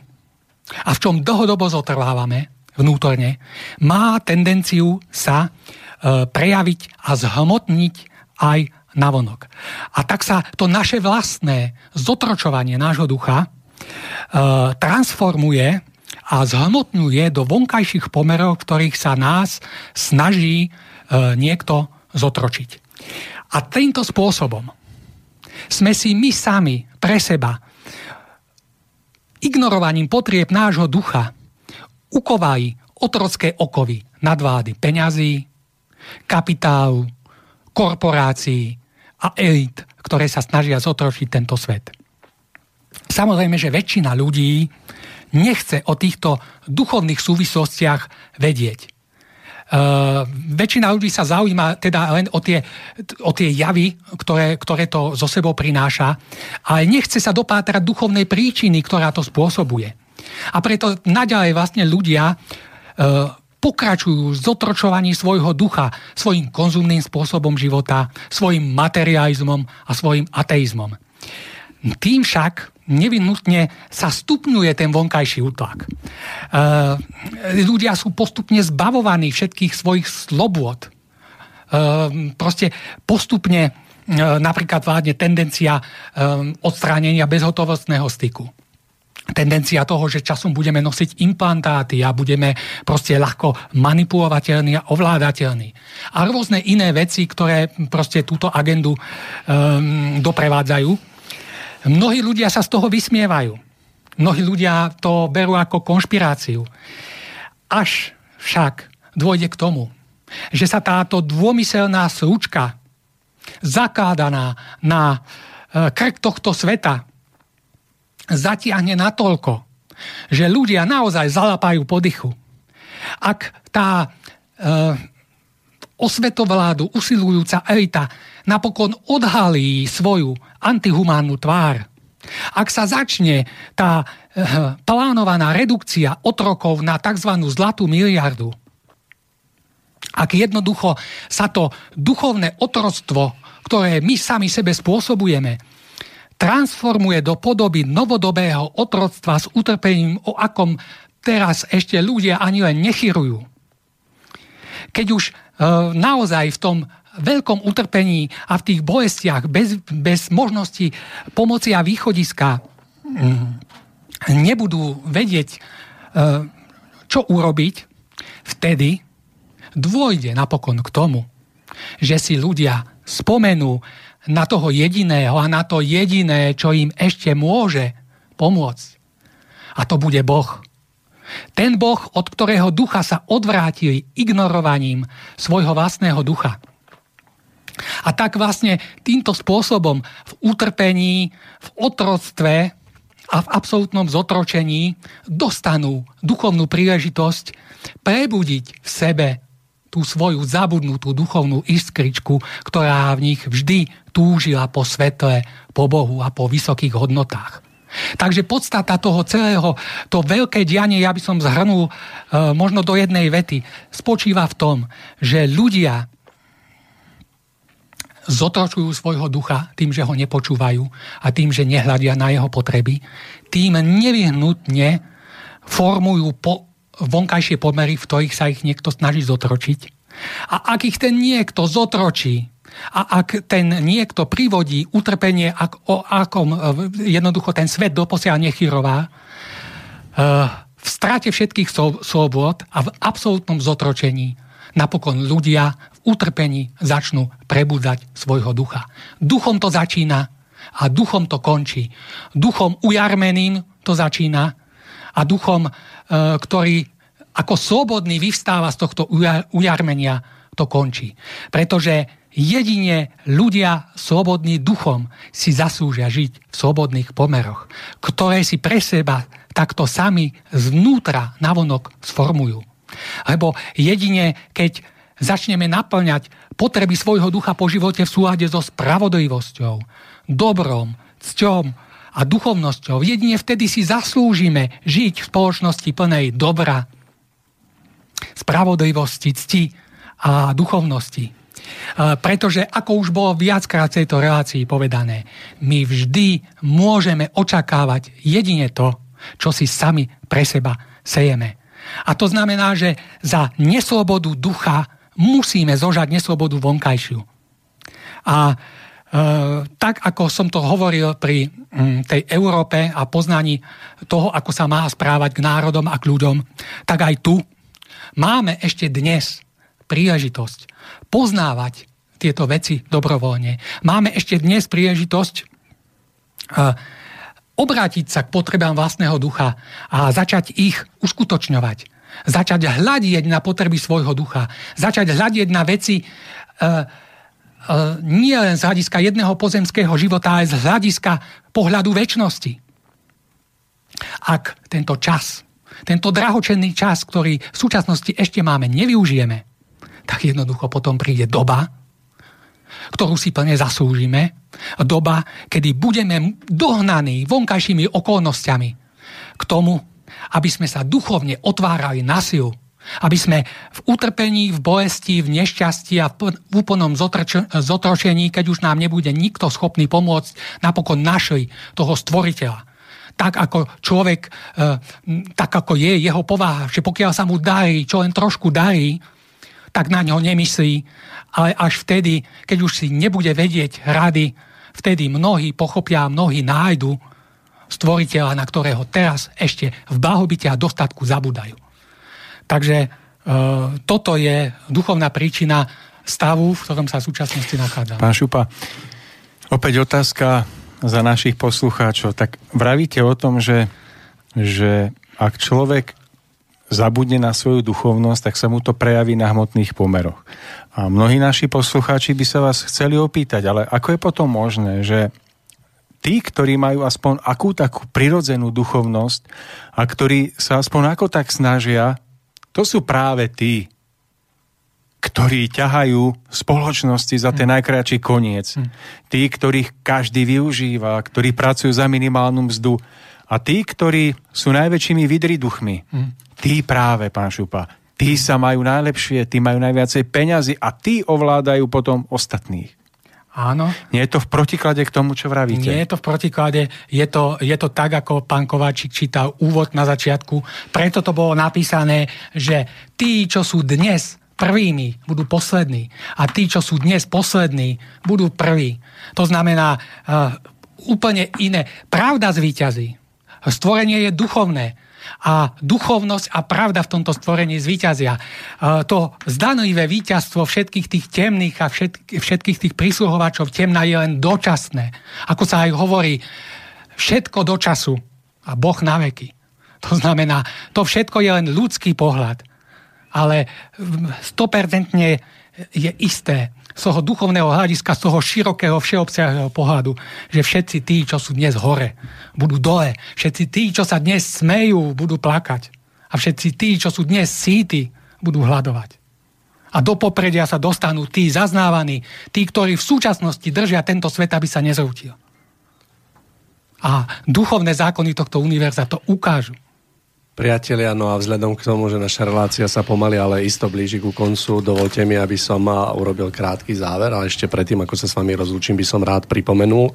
a v čom dlhodobo zotrvávame vnútorne, má tendenciu sa E, prejaviť a zhmotniť aj navonok. A tak sa to naše vlastné zotročovanie nášho ducha e, transformuje a zhmotňuje do vonkajších pomerov, ktorých sa nás snaží niekto zotročiť. A týmto spôsobom sme si my sami pre seba ignorovaním potrieb nášho ducha ukovali otrocké okovy nadvády peňazí, kapitálu, korporácií a elit, ktoré sa snažia zotročiť tento svet. Samozrejme, že väčšina ľudí nechce o týchto duchovných súvislostiach vedieť. Uh, väčšina ľudí sa zaujíma teda len o tie, o tie javy, ktoré, ktoré to zo sebou prináša, ale nechce sa dopátrať duchovnej príčiny, ktorá to spôsobuje. A preto naďalej vlastne ľudia uh, pokračujú v zotročovaní svojho ducha svojim konzumným spôsobom života, svojim materializmom a svojim ateizmom. Tým však nevyhnutne sa stupňuje ten vonkajší útlak. E, ľudia sú postupne zbavovaní všetkých svojich slobôd. E, proste postupne e, napríklad vládne tendencia odstránenia bezhotovostného styku tendencia toho, že časom budeme nosiť implantáty a budeme proste ľahko manipulovateľní a ovládateľní. A rôzne iné veci, ktoré proste túto agendu um, doprevádzajú. Mnohí ľudia sa z toho vysmievajú. Mnohí ľudia to berú ako konšpiráciu. Až však dôjde k tomu, že sa táto dômyselná slučka zakádaná na e, krk tohto sveta zatiahne natoľko, že ľudia naozaj zalapajú podychu. Ak tá e, osvetovládu usilujúca elita napokon odhalí svoju antihumánnu tvár, ak sa začne tá e, plánovaná redukcia otrokov na tzv. zlatú miliardu, ak jednoducho sa to duchovné otroctvo, ktoré my sami sebe spôsobujeme, transformuje do podoby novodobého otroctva s utrpením, o akom teraz ešte ľudia ani len nechyrujú. Keď už e, naozaj v tom veľkom utrpení a v tých bolestiach bez, bez možnosti pomoci a východiska mm, nebudú vedieť, e, čo urobiť, vtedy dôjde napokon k tomu, že si ľudia spomenú na toho jediného a na to jediné, čo im ešte môže pomôcť. A to bude Boh. Ten Boh, od ktorého ducha sa odvrátili ignorovaním svojho vlastného ducha. A tak vlastne týmto spôsobom v utrpení, v otroctve a v absolútnom zotročení dostanú duchovnú príležitosť prebudiť v sebe tú svoju zabudnutú duchovnú iskričku, ktorá v nich vždy túžila po svetle, po Bohu a po vysokých hodnotách. Takže podstata toho celého, to veľké dianie, ja by som zhrnul e, možno do jednej vety, spočíva v tom, že ľudia zotročujú svojho ducha tým, že ho nepočúvajú a tým, že nehľadia na jeho potreby, tým nevyhnutne formujú po, vonkajšie pomery, v ktorých sa ich niekto snaží zotročiť. A ak ich ten niekto zotročí, a ak ten niekto privodí utrpenie, ak, o akom e, jednoducho ten svet doposiaľ nechyrová, e, v strate všetkých slobôd a v absolútnom zotročení napokon ľudia v utrpení začnú prebudzať svojho ducha. Duchom to začína a duchom to končí. Duchom ujarmeným to začína a duchom, e, ktorý ako slobodný vyvstáva z tohto ujarmenia, to končí. Pretože jedine ľudia slobodní duchom si zaslúžia žiť v slobodných pomeroch, ktoré si pre seba takto sami zvnútra navonok sformujú. Lebo jedine, keď začneme naplňať potreby svojho ducha po živote v súlade so spravodlivosťou, dobrom, cťom a duchovnosťou, jedine vtedy si zaslúžime žiť v spoločnosti plnej dobra, spravodlivosti, cti a duchovnosti. Pretože, ako už bolo viackrát v tejto relácii povedané, my vždy môžeme očakávať jedine to, čo si sami pre seba sejeme. A to znamená, že za neslobodu ducha musíme zožať neslobodu vonkajšiu. A e, tak, ako som to hovoril pri m, tej Európe a poznaní toho, ako sa má správať k národom a k ľuďom, tak aj tu máme ešte dnes príležitosť poznávať tieto veci dobrovoľne. Máme ešte dnes príležitosť e, obrátiť sa k potrebám vlastného ducha a začať ich uskutočňovať. Začať hľadieť na potreby svojho ducha. Začať hľadieť na veci e, e, nie len z hľadiska jedného pozemského života, ale z hľadiska pohľadu väčšnosti. Ak tento čas, tento drahočenný čas, ktorý v súčasnosti ešte máme, nevyužijeme, tak jednoducho potom príde doba, ktorú si plne zaslúžime. Doba, kedy budeme dohnaní vonkajšími okolnostiami k tomu, aby sme sa duchovne otvárali na silu, aby sme v utrpení, v bolesti, v nešťastí a v úplnom zotročení, keď už nám nebude nikto schopný pomôcť, napokon našli toho stvoriteľa. Tak ako človek, e, tak ako je jeho povaha, že pokiaľ sa mu darí, čo len trošku darí, tak na ňo nemyslí, ale až vtedy, keď už si nebude vedieť rady, vtedy mnohí pochopia, mnohí nájdu stvoriteľa, na ktorého teraz ešte v blahobite a dostatku zabudajú. Takže e, toto je duchovná príčina stavu, v ktorom sa v súčasnosti nachádza. Pán Šupa, opäť otázka za našich poslucháčov. Tak vravíte o tom, že, že ak človek zabudne na svoju duchovnosť, tak sa mu to prejaví na hmotných pomeroch. A mnohí naši poslucháči by sa vás chceli opýtať, ale ako je potom možné, že tí, ktorí majú aspoň akú takú prirodzenú duchovnosť a ktorí sa aspoň ako tak snažia, to sú práve tí, ktorí ťahajú spoločnosti za ten hm. najkračší koniec. Hm. Tí, ktorých každý využíva, ktorí pracujú za minimálnu mzdu a tí, ktorí sú najväčšími vidriduchmi. Hm tí práve, pán Šupa, tí sa majú najlepšie, tí majú najviacej peňazí a tí ovládajú potom ostatných. Áno. Nie je to v protiklade k tomu, čo vravíte? Nie je to v protiklade, je to, je to tak, ako pán Kováčik čítal úvod na začiatku. Preto to bolo napísané, že tí, čo sú dnes prvými, budú poslední. A tí, čo sú dnes poslední, budú prví. To znamená uh, úplne iné. Pravda zvíťazí. Stvorenie je duchovné a duchovnosť a pravda v tomto stvorení zvíťazia. To zdanlivé víťazstvo všetkých tých temných a všetkých tých prísluhovačov temna je len dočasné. Ako sa aj hovorí, všetko do času a Boh na veky. To znamená, to všetko je len ľudský pohľad, ale 100% je isté, z toho duchovného hľadiska, z toho širokého všeobsahového pohľadu, že všetci tí, čo sú dnes hore, budú dole. Všetci tí, čo sa dnes smejú, budú plakať. A všetci tí, čo sú dnes síti, budú hľadovať. A do popredia sa dostanú tí zaznávaní, tí, ktorí v súčasnosti držia tento svet, aby sa nezrútil. A duchovné zákony tohto univerza to ukážu. Priatelia, no a vzhľadom k tomu, že naša relácia sa pomaly, ale isto blíži ku koncu, dovolte mi, aby som urobil krátky záver, ale ešte predtým, ako sa s vami rozlúčim, by som rád pripomenul,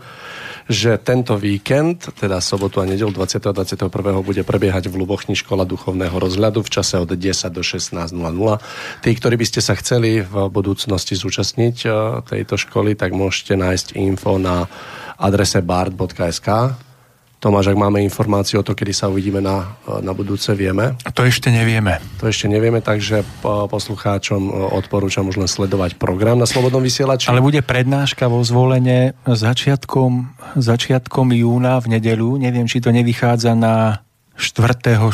že tento víkend, teda sobotu a nedel 20. a 21. bude prebiehať v Lubochni škola duchovného rozhľadu v čase od 10 do 16.00. Tí, ktorí by ste sa chceli v budúcnosti zúčastniť e, tejto školy, tak môžete nájsť info na adrese bard.sk Tomáš, ak máme informáciu o to, kedy sa uvidíme na, na budúce, vieme? To ešte nevieme. To ešte nevieme, takže poslucháčom odporúčam už len sledovať program na Slobodnom vysielači. Ale bude prednáška vo zvolenie začiatkom, začiatkom júna v nedelu. Neviem, či to nevychádza na 4.6.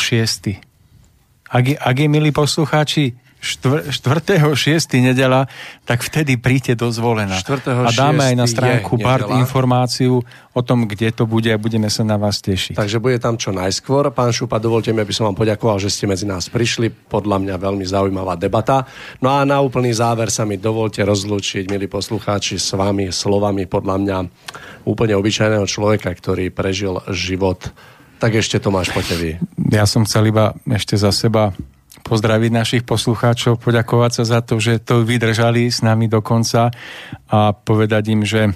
Ak, ak je, milí poslucháči, 4.6. nedela, tak vtedy príďte do zvolená. A dáme aj na stránku BART informáciu o tom, kde to bude a budeme sa na vás tešiť. Takže bude tam čo najskôr. Pán Šupa, dovolte mi, aby som vám poďakoval, že ste medzi nás prišli. Podľa mňa veľmi zaujímavá debata. No a na úplný záver sa mi dovolte rozlúčiť, milí poslucháči, s vami slovami podľa mňa úplne obyčajného človeka, ktorý prežil život tak ešte Tomáš, poďte vy. Ja som chcel iba ešte za seba pozdraviť našich poslucháčov, poďakovať sa za to, že to vydržali s nami do konca a povedať im, že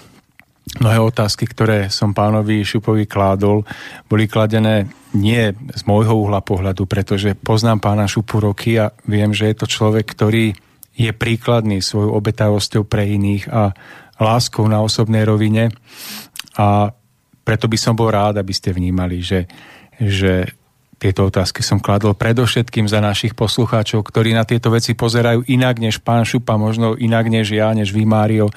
mnohé otázky, ktoré som pánovi Šupovi kládol, boli kladené nie z môjho uhla pohľadu, pretože poznám pána Šupu roky a viem, že je to človek, ktorý je príkladný svojou obetavosťou pre iných a láskou na osobnej rovine. A preto by som bol rád, aby ste vnímali, že, že tieto otázky som kladol predovšetkým za našich poslucháčov, ktorí na tieto veci pozerajú inak než pán Šupa, možno inak než ja, než vy, Mário,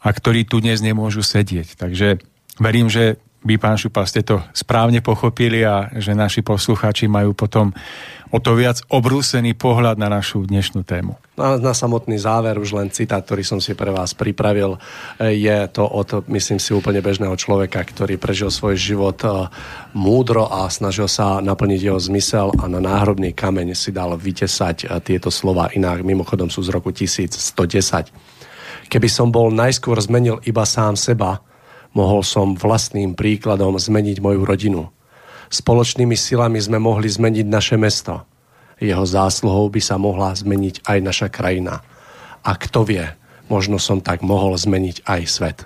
a ktorí tu dnes nemôžu sedieť. Takže verím, že vy, pán Šupa, ste to správne pochopili a že naši poslucháči majú potom o to viac obrúsený pohľad na našu dnešnú tému. Na, na samotný záver už len citát, ktorý som si pre vás pripravil. Je to od, myslím si, úplne bežného človeka, ktorý prežil svoj život e, múdro a snažil sa naplniť jeho zmysel a na náhrobný kameň si dal vytesať e, tieto slova inak. Mimochodom sú z roku 1110. Keby som bol najskôr zmenil iba sám seba, Mohol som vlastným príkladom zmeniť moju rodinu. Spoločnými silami sme mohli zmeniť naše mesto. Jeho zásluhou by sa mohla zmeniť aj naša krajina. A kto vie, možno som tak mohol zmeniť aj svet.